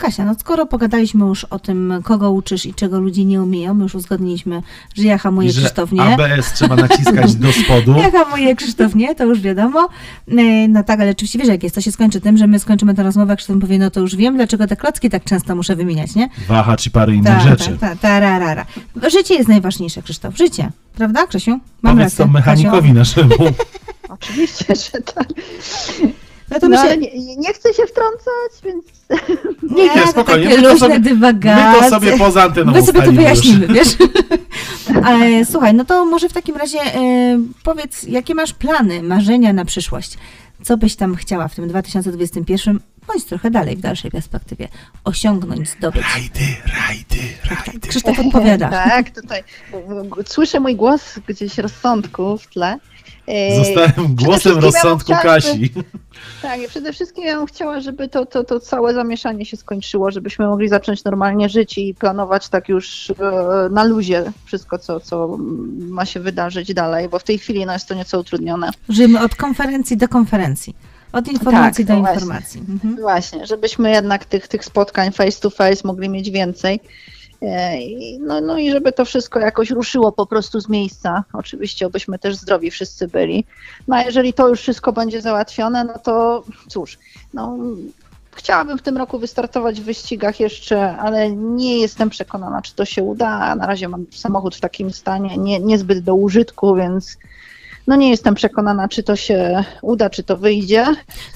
Kasia, no skoro pogadaliśmy już o tym, kogo uczysz i czego ludzie nie umieją, my już uzgodniliśmy, że ja hamuję I że Krzysztof nie. ABS trzeba naciskać do spodu. *laughs* Ja hamuję Krzysztof nie, to już wiadomo. E, No tak, ale oczywiście wiesz jak jest, to się skończy tym, że my skończymy tę rozmowę, a Krzysztof powie, no to już wiem, dlaczego te klocki tak często muszę wymieniać, nie? Wahacz i parę innych Ta, rzeczy. ta, ta, ta, ra, ra, ra. Życie jest najważniejsze, Krzysztof. Życie. Prawda, Krzysiu? Mam Powiedz rację. to mechanikowi naszemu. *laughs* *laughs* Oczywiście, że tak. No to No, myślę, ale nie, nie chcę się wtrącać, więc Nie, nie, spokojnie. takie My to sobie, dywagacje. my to sobie poza anteną My sobie to ustalimy już. wyjaśnimy, *laughs* wiesz? Ale słuchaj, no to może w takim razie e, powiedz, jakie masz plany, marzenia na przyszłość? Co byś tam chciała w tym 2021, bądź trochę dalej, w dalszej perspektywie, osiągnąć, zdobyć? Rajdy, rajdy, rajdy. Krzysztof odpowiada. tak, tutaj słyszę mój głos gdzieś rozsądku w tle. E, Zostałem głosem rozsądku chciała, Kasi. *laughs* Tak, i przede wszystkim ja bym chciała, żeby to, to, to całe zamieszanie się skończyło, żebyśmy mogli zacząć normalnie żyć i planować tak już e, na luzie wszystko, co, co ma się wydarzyć dalej, bo w tej chwili no, jest to nieco utrudnione. Żyjemy od konferencji do konferencji. Od informacji Tak, do no właśnie. informacji. Mhm. Właśnie, żebyśmy jednak tych, tych spotkań face to face mogli mieć więcej. E, No, no i żeby to wszystko jakoś ruszyło po prostu z miejsca. Oczywiście, obyśmy też zdrowi wszyscy byli. No a jeżeli to już wszystko będzie załatwione, no to cóż, no, chciałabym w tym roku wystartować w wyścigach jeszcze, ale nie jestem przekonana, czy to się uda. Na razie mam samochód w takim stanie, nie, niezbyt do użytku, więc no nie jestem przekonana, czy to się uda, czy to wyjdzie.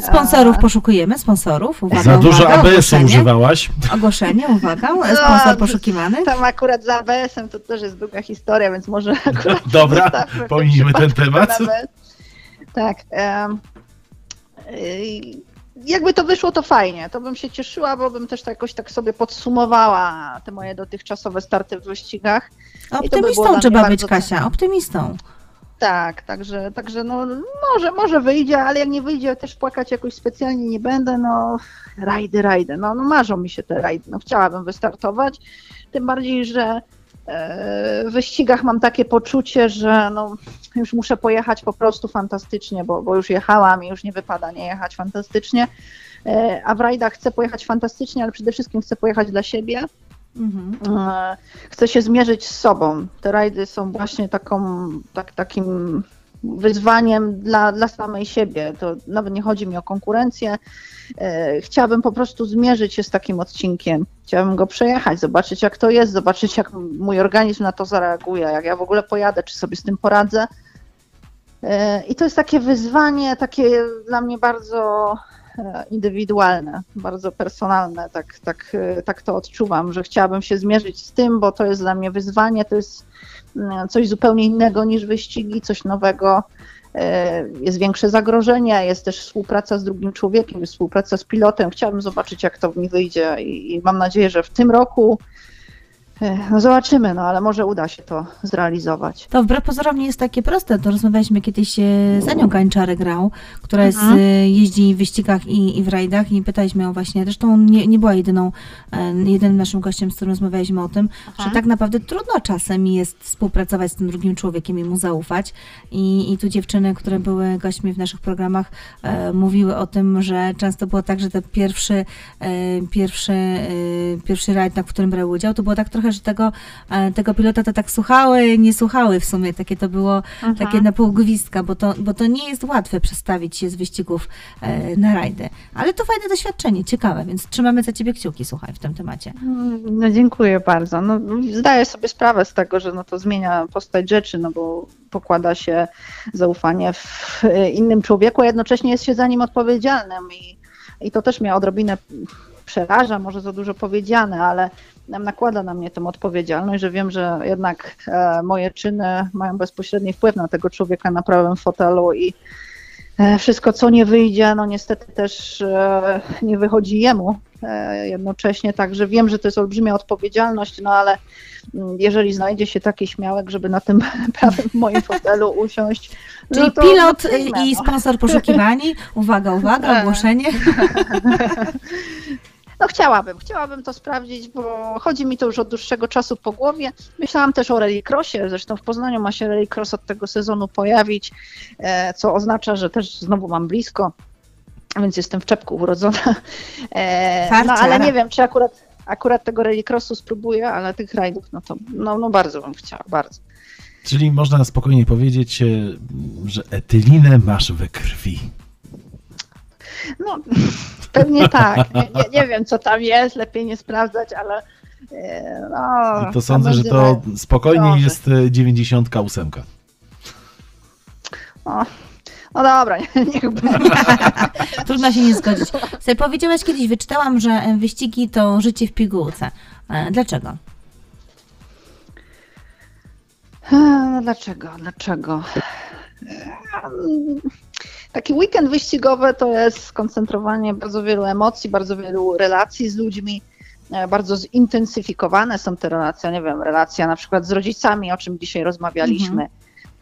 Sponsorów poszukujemy, sponsorów. Uwaga, Za dużo ABS-u używałaś. Ogłoszenie, uwaga, No, sponsor to- poszukiwany. Tam akurat z ABS-em to też jest długa historia, więc może *laughs* akurat Dobra, pominijmy ten temat. Tak. y, jakby to wyszło, to fajnie. To bym się cieszyła, bo bym też tak jakoś tak sobie podsumowała te moje dotychczasowe starty w wyścigach. By Optymistą mnie trzeba być, Kasia, optymistą. Tak, także, także no może, może wyjdzie, ale jak nie wyjdzie, też płakać jakoś specjalnie nie będę, no rajdy, rajdy, no, no marzą mi się te rajdy, no chciałabym wystartować, tym bardziej, że e, w wyścigach mam takie poczucie, że no już muszę pojechać po prostu fantastycznie, bo, bo już jechałam i już nie wypada nie jechać fantastycznie, e, a w rajdach chcę pojechać fantastycznie, ale przede wszystkim chcę pojechać dla siebie, Mhm. E, chcę się zmierzyć z sobą. Te rajdy są właśnie taką, tak, takim wyzwaniem dla, dla samej siebie. To nawet nie chodzi mi o konkurencję. E, Chciałabym po prostu zmierzyć się z takim odcinkiem. Chciałabym go przejechać, zobaczyć jak to jest, zobaczyć jak mój organizm na to zareaguje, jak ja w ogóle pojadę, czy sobie z tym poradzę. E, I to jest takie wyzwanie, takie dla mnie bardzo indywidualne, bardzo personalne, tak, tak, e, tak to odczuwam, że chciałabym się zmierzyć z tym, bo to jest dla mnie wyzwanie, to jest mm, coś zupełnie innego niż wyścigi, coś nowego. E, Jest większe zagrożenie, jest też współpraca z drugim człowiekiem, współpraca z pilotem. Chciałabym zobaczyć, jak to mi wyjdzie i, mam nadzieję, że w tym roku e, no zobaczymy, no ale może uda się to zrealizować. To wbrew pozorom nie jest takie proste. To rozmawialiśmy kiedyś e, z Anią Gańczarek grał, która jest, Mhm. e, jeździ w wyścigach i, i w rajdach i pytaliśmy ją właśnie, zresztą nie, nie była jedyną, e, jedynym naszym gościem, z którym rozmawialiśmy o tym, że tak naprawdę trudno czasem jest współpracować z tym drugim człowiekiem i mu zaufać. I, i tu dziewczyny, które były gośćmi w naszych programach, e, mówiły o tym, że często było tak, że ten pierwszy, e, pierwszy, e, pierwszy rajd, na którym brały udział, to było tak trochę, że tego, e, tego pilota to tak słuchały, nie słuchały w sumie. Takie to było takie na pół gwizdka, bo to, bo to nie jest łatwe przestawić się z wyścigów e, na rajdy. Ale to fajne doświadczenie, ciekawe, więc trzymamy za ciebie kciuki, słuchaj, w tym temacie. No dziękuję bardzo. No, zdaję sobie sprawę z tego, że no to zmienia postać rzeczy, no bo pokłada się zaufanie w innym człowieku, a jednocześnie jest się za nim odpowiedzialnym i, i to też mnie odrobinę przeraża, może za dużo powiedziane, ale nakłada na mnie tę odpowiedzialność, że wiem, że jednak e, moje czyny mają bezpośredni wpływ na tego człowieka na prawym fotelu i e, wszystko, co nie wyjdzie, no niestety też e, nie wychodzi jemu jednocześnie, także wiem, że to jest olbrzymia odpowiedzialność, no ale mm, jeżeli znajdzie się taki śmiałek, żeby na tym *laughs* prawym moim fotelu usiąść, Czyli no pilot no, przyjmę, i no. sponsor poszukiwani. Uwaga, uwaga, ogłoszenie. *laughs* No chciałabym, chciałabym to sprawdzić, bo chodzi mi to już od dłuższego czasu po głowie. Myślałam też o rallycrossie, zresztą w Poznaniu ma się rallycross od tego sezonu pojawić, e, co oznacza, że też znowu mam blisko, więc jestem w czepku urodzona. E, No ale nie wiem, czy akurat, akurat tego rallycrossu spróbuję, ale tych rajdów, no to no, no bardzo bym chciała, bardzo. Czyli można spokojnie powiedzieć, e, że etylinę masz we krwi. No, *laughs* pewnie tak. Nie, nie, nie wiem, co tam jest, lepiej nie sprawdzać, ale e, no, I to sądzę, że to spokojnie jest e, 98. O, no dobra, *laughs* niech będzie. *laughs* Trudno się nie zgodzić. Słuchaj, powiedziałaś kiedyś, wyczytałam, że e, wyścigi to życie w pigułce. E, Dlaczego? No dlaczego? Dlaczego? Taki weekend wyścigowy to jest skoncentrowanie bardzo wielu emocji, bardzo wielu relacji z ludźmi. e, Bardzo zintensyfikowane są te relacje, nie wiem, relacja na przykład z rodzicami, o czym dzisiaj rozmawialiśmy.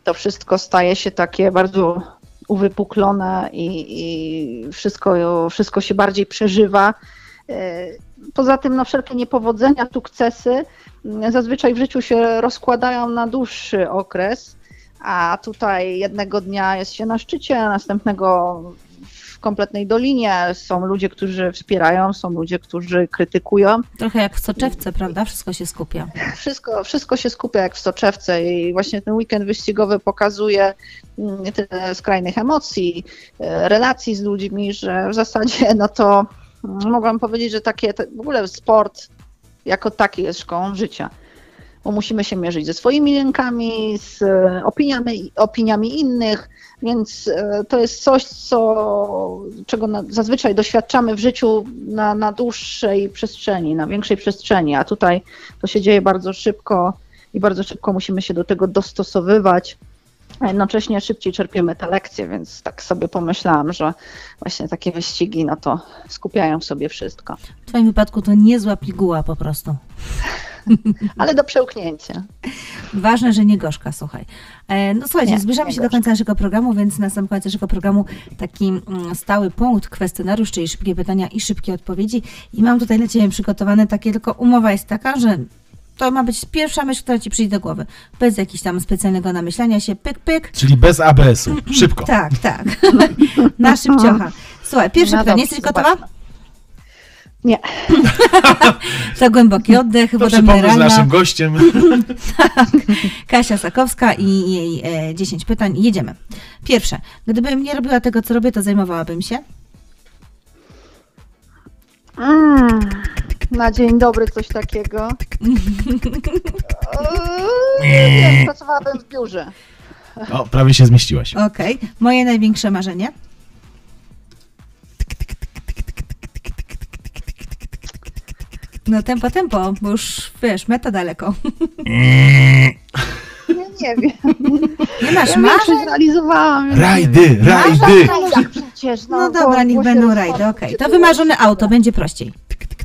to wszystko staje się takie bardzo uwypuklone i, i wszystko, wszystko się bardziej przeżywa. E, poza tym no, wszelkie niepowodzenia, sukcesy mm, zazwyczaj w życiu się rozkładają na dłuższy okres, a tutaj jednego dnia jest się na szczycie, a następnego w kompletnej dolinie. Są ludzie, którzy wspierają, są ludzie, którzy krytykują. Trochę jak w soczewce, prawda? Wszystko się skupia. Wszystko, wszystko się skupia jak w soczewce i właśnie ten weekend wyścigowy pokazuje mm, tyle skrajnych emocji, e, relacji z ludźmi, że w zasadzie no to mogłam powiedzieć, że takie, w ogóle sport jako taki jest szkołą życia. Bo musimy się mierzyć ze swoimi lękami, z e, opiniami, opiniami innych, więc e, to jest coś, co, czego na, zazwyczaj doświadczamy w życiu na, na dłuższej przestrzeni, na większej przestrzeni, a tutaj to się dzieje bardzo szybko i bardzo szybko musimy się do tego dostosowywać a jednocześnie szybciej czerpiemy te lekcje, więc tak sobie pomyślałam, że właśnie takie wyścigi, no to skupiają w sobie wszystko. W Twoim wypadku to niezła piguła po prostu. *laughs* Ale do przełknięcia. Ważne, że nie gorzka, słuchaj. E, no słuchajcie, nie, zbliżamy nie się gorzka. do końca naszego programu, więc na sam koniec naszego programu taki mm, stały punkt, kwestionariusz, czyli szybkie pytania i szybkie odpowiedzi. I mam tutaj dla Ciebie przygotowane takie, tylko umowa jest taka, że to ma być pierwsza myśl, która ci przyjdzie do głowy. Bez jakiegoś tam specjalnego namyślania się, pyk, pyk. Czyli bez ABS-u, szybko. tak, tak. *laughs* Na szybciocha. Słuchaj, pierwsze no pytanie, jesteś gotowa? Nie. *laughs* Za głęboki oddech, to mineralna. z naszym gościem. *laughs* tak. Kasia Sakowska i jej e, 10 pytań. Jedziemy. Pierwsze. Gdybym nie robiła tego, co robię, to zajmowałabym się? Mm na dzień dobry coś takiego. *laughs* Nie, pracowałabym w biurze. O, prawie się zmieściłaś. Okej. Okay. Moje największe marzenie? No tempo, tempo, bo już wiesz, meta daleko. *laughs* Ja nie wiem. Nie masz ja marzeń? Zrealizowałam. Rajdy, rajdy. Przecież, no, no dobra, niech będą rajdy, okej. Okay. To wymarzone auto, będzie prościej. Ej,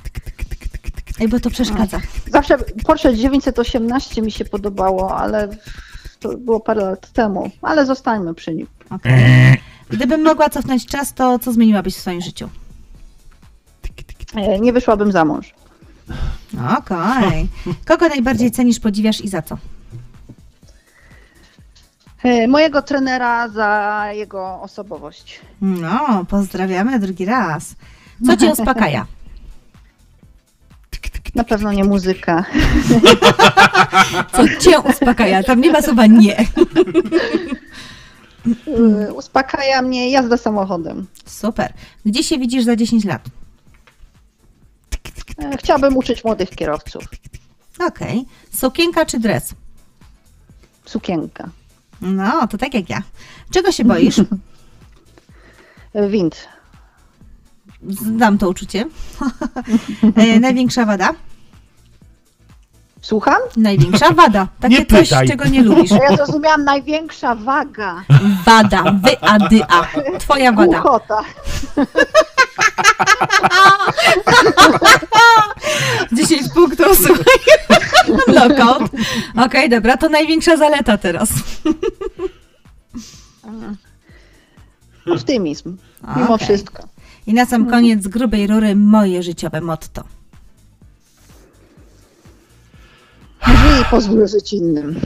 bo to przeszkadza. Zawsze Porsche 918 mi się podobało, ale to było parę lat temu, ale zostańmy przy nim. Okay. Gdybym mogła cofnąć czas, to co zmieniłabyś w swoim życiu? E, nie wyszłabym za mąż. Okej. Okay. Kogo najbardziej cenisz, podziwiasz i za co? E, mojego trenera za jego osobowość. No, pozdrawiamy drugi raz. Co cię uspokaja? Na pewno nie muzyka. *laughs* Co cię uspokaja? Tam nie ma słowa nie. Y, uspokaja mnie jazda samochodem. Super. Gdzie się widzisz za 10 lat? E, chciałabym uczyć młodych kierowców. Okej. Okay. Sukienka czy dres? Sukienka. No, to tak jak ja. Czego się boisz? *laughs* Wind. Znam to uczucie. *laughs* e, największa wada? Słucham? Największa wada. Takie coś, czego nie lubisz. Ja zrozumiałam największa waga. Wada, wy, a, dy, a. Twoja wada. Głuchota. 10 punktów, słuchaj. Knockout. Okej, dobra, to największa zaleta teraz. Optymizm. Mimo okay. wszystko. I na sam koniec z grubej rury moje życiowe motto. Żyj i pozwól żyć innym.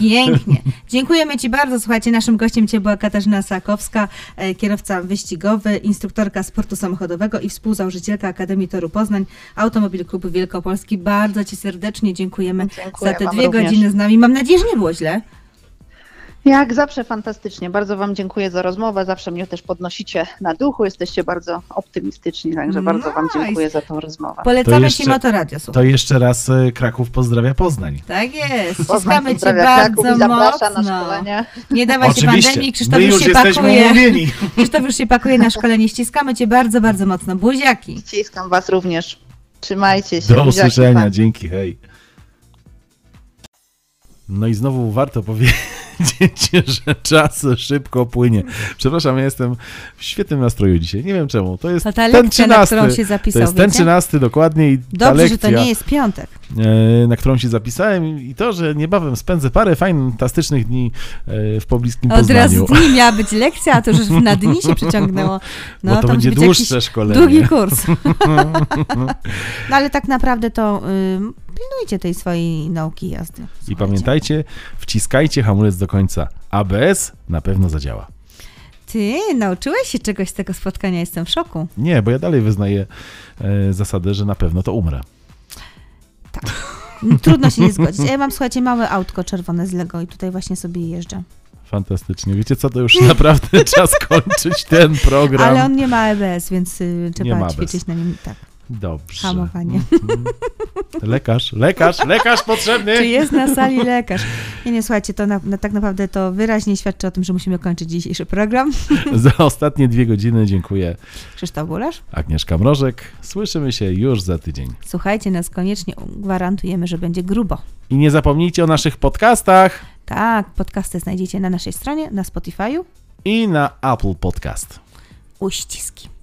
Pięknie. Dziękujemy Ci bardzo. Słuchajcie, naszym gościem Cię była Katarzyna Sakowska, e, kierowca wyścigowy, instruktorka sportu samochodowego i współzałożycielka Akademii Toru Poznań, Automobil Klub Wielkopolski. Bardzo Ci serdecznie dziękujemy Dziękuję za te dwie również. godziny z nami. Mam nadzieję, że nie było źle. Jak zawsze fantastycznie. Bardzo Wam dziękuję za rozmowę. Zawsze mnie też podnosicie na duchu. Jesteście bardzo optymistyczni, także nice. bardzo Wam dziękuję za tą rozmowę. Polecamy jeszcze, Ci Motoradio. To jeszcze raz e, Kraków pozdrawia Poznań. Tak jest. Ściskamy Cię bardzo mocno. na szkolenie. Nie dawaj Oczywiście. się pandemii. Krzysztof My już, już się pakuje. Umówieni. *laughs* Krzysztof już się pakuje na szkolenie. Ściskamy Cię bardzo, bardzo mocno. Buziaki. Ściskam Was również. Trzymajcie się. Do usłyszenia. Dzięki. Hej. No i znowu warto powiedzieć *laughs* że czas szybko płynie. Przepraszam, ja jestem w świetnym nastroju dzisiaj. Nie wiem czemu. To jest ta ten lekcja, na 13. którą się To jest ten wiecie? 13 dokładnie i Dobrze, lekcja, że to nie jest piątek. e, na którą się zapisałem i to, że niebawem spędzę parę fantastycznych dni e, w pobliskim Od razu Poznaniu. dni miała *laughs* być lekcja, a to już na dni się przeciągnęło. No, bo to, będzie dłuższe szkolenie. Długi kurs. *laughs* no ale tak naprawdę to ym, pilnujcie tej swojej nauki jazdy. I Słuchajcie. pamiętajcie, wciskajcie hamulec do końca. ABS na pewno zadziała. Ty nauczyłeś się czegoś z tego spotkania, jestem w szoku. Nie, bo ja dalej wyznaję e, zasadę, że na pewno to umrę. *laughs* Trudno się nie zgodzić. Ja mam, słuchajcie, małe autko czerwone z Lego i tutaj właśnie sobie jeżdżę. Fantastycznie. Wiecie co, to już naprawdę *laughs* czas kończyć ten program. Ale on nie ma EBS, więc y, trzeba ćwiczyć na nim tak. Dobrze. Hamowanie. Mhm. Lekarz, lekarz, lekarz potrzebny. Czy jest na sali lekarz? Nie, nie, słuchajcie, to na, na, tak naprawdę to wyraźnie świadczy o tym, że musimy kończyć dzisiejszy program. *laughs* Za ostatnie dwie godziny dziękuję Krzysztof Bulasz. Agnieszka Mrożek. Słyszymy się już za tydzień. Słuchajcie nas koniecznie, gwarantujemy, że będzie grubo. I nie zapomnijcie o naszych podcastach Tak, podcasty znajdziecie na naszej stronie, na Spotify'u. i na Apple Podcast. Uściski.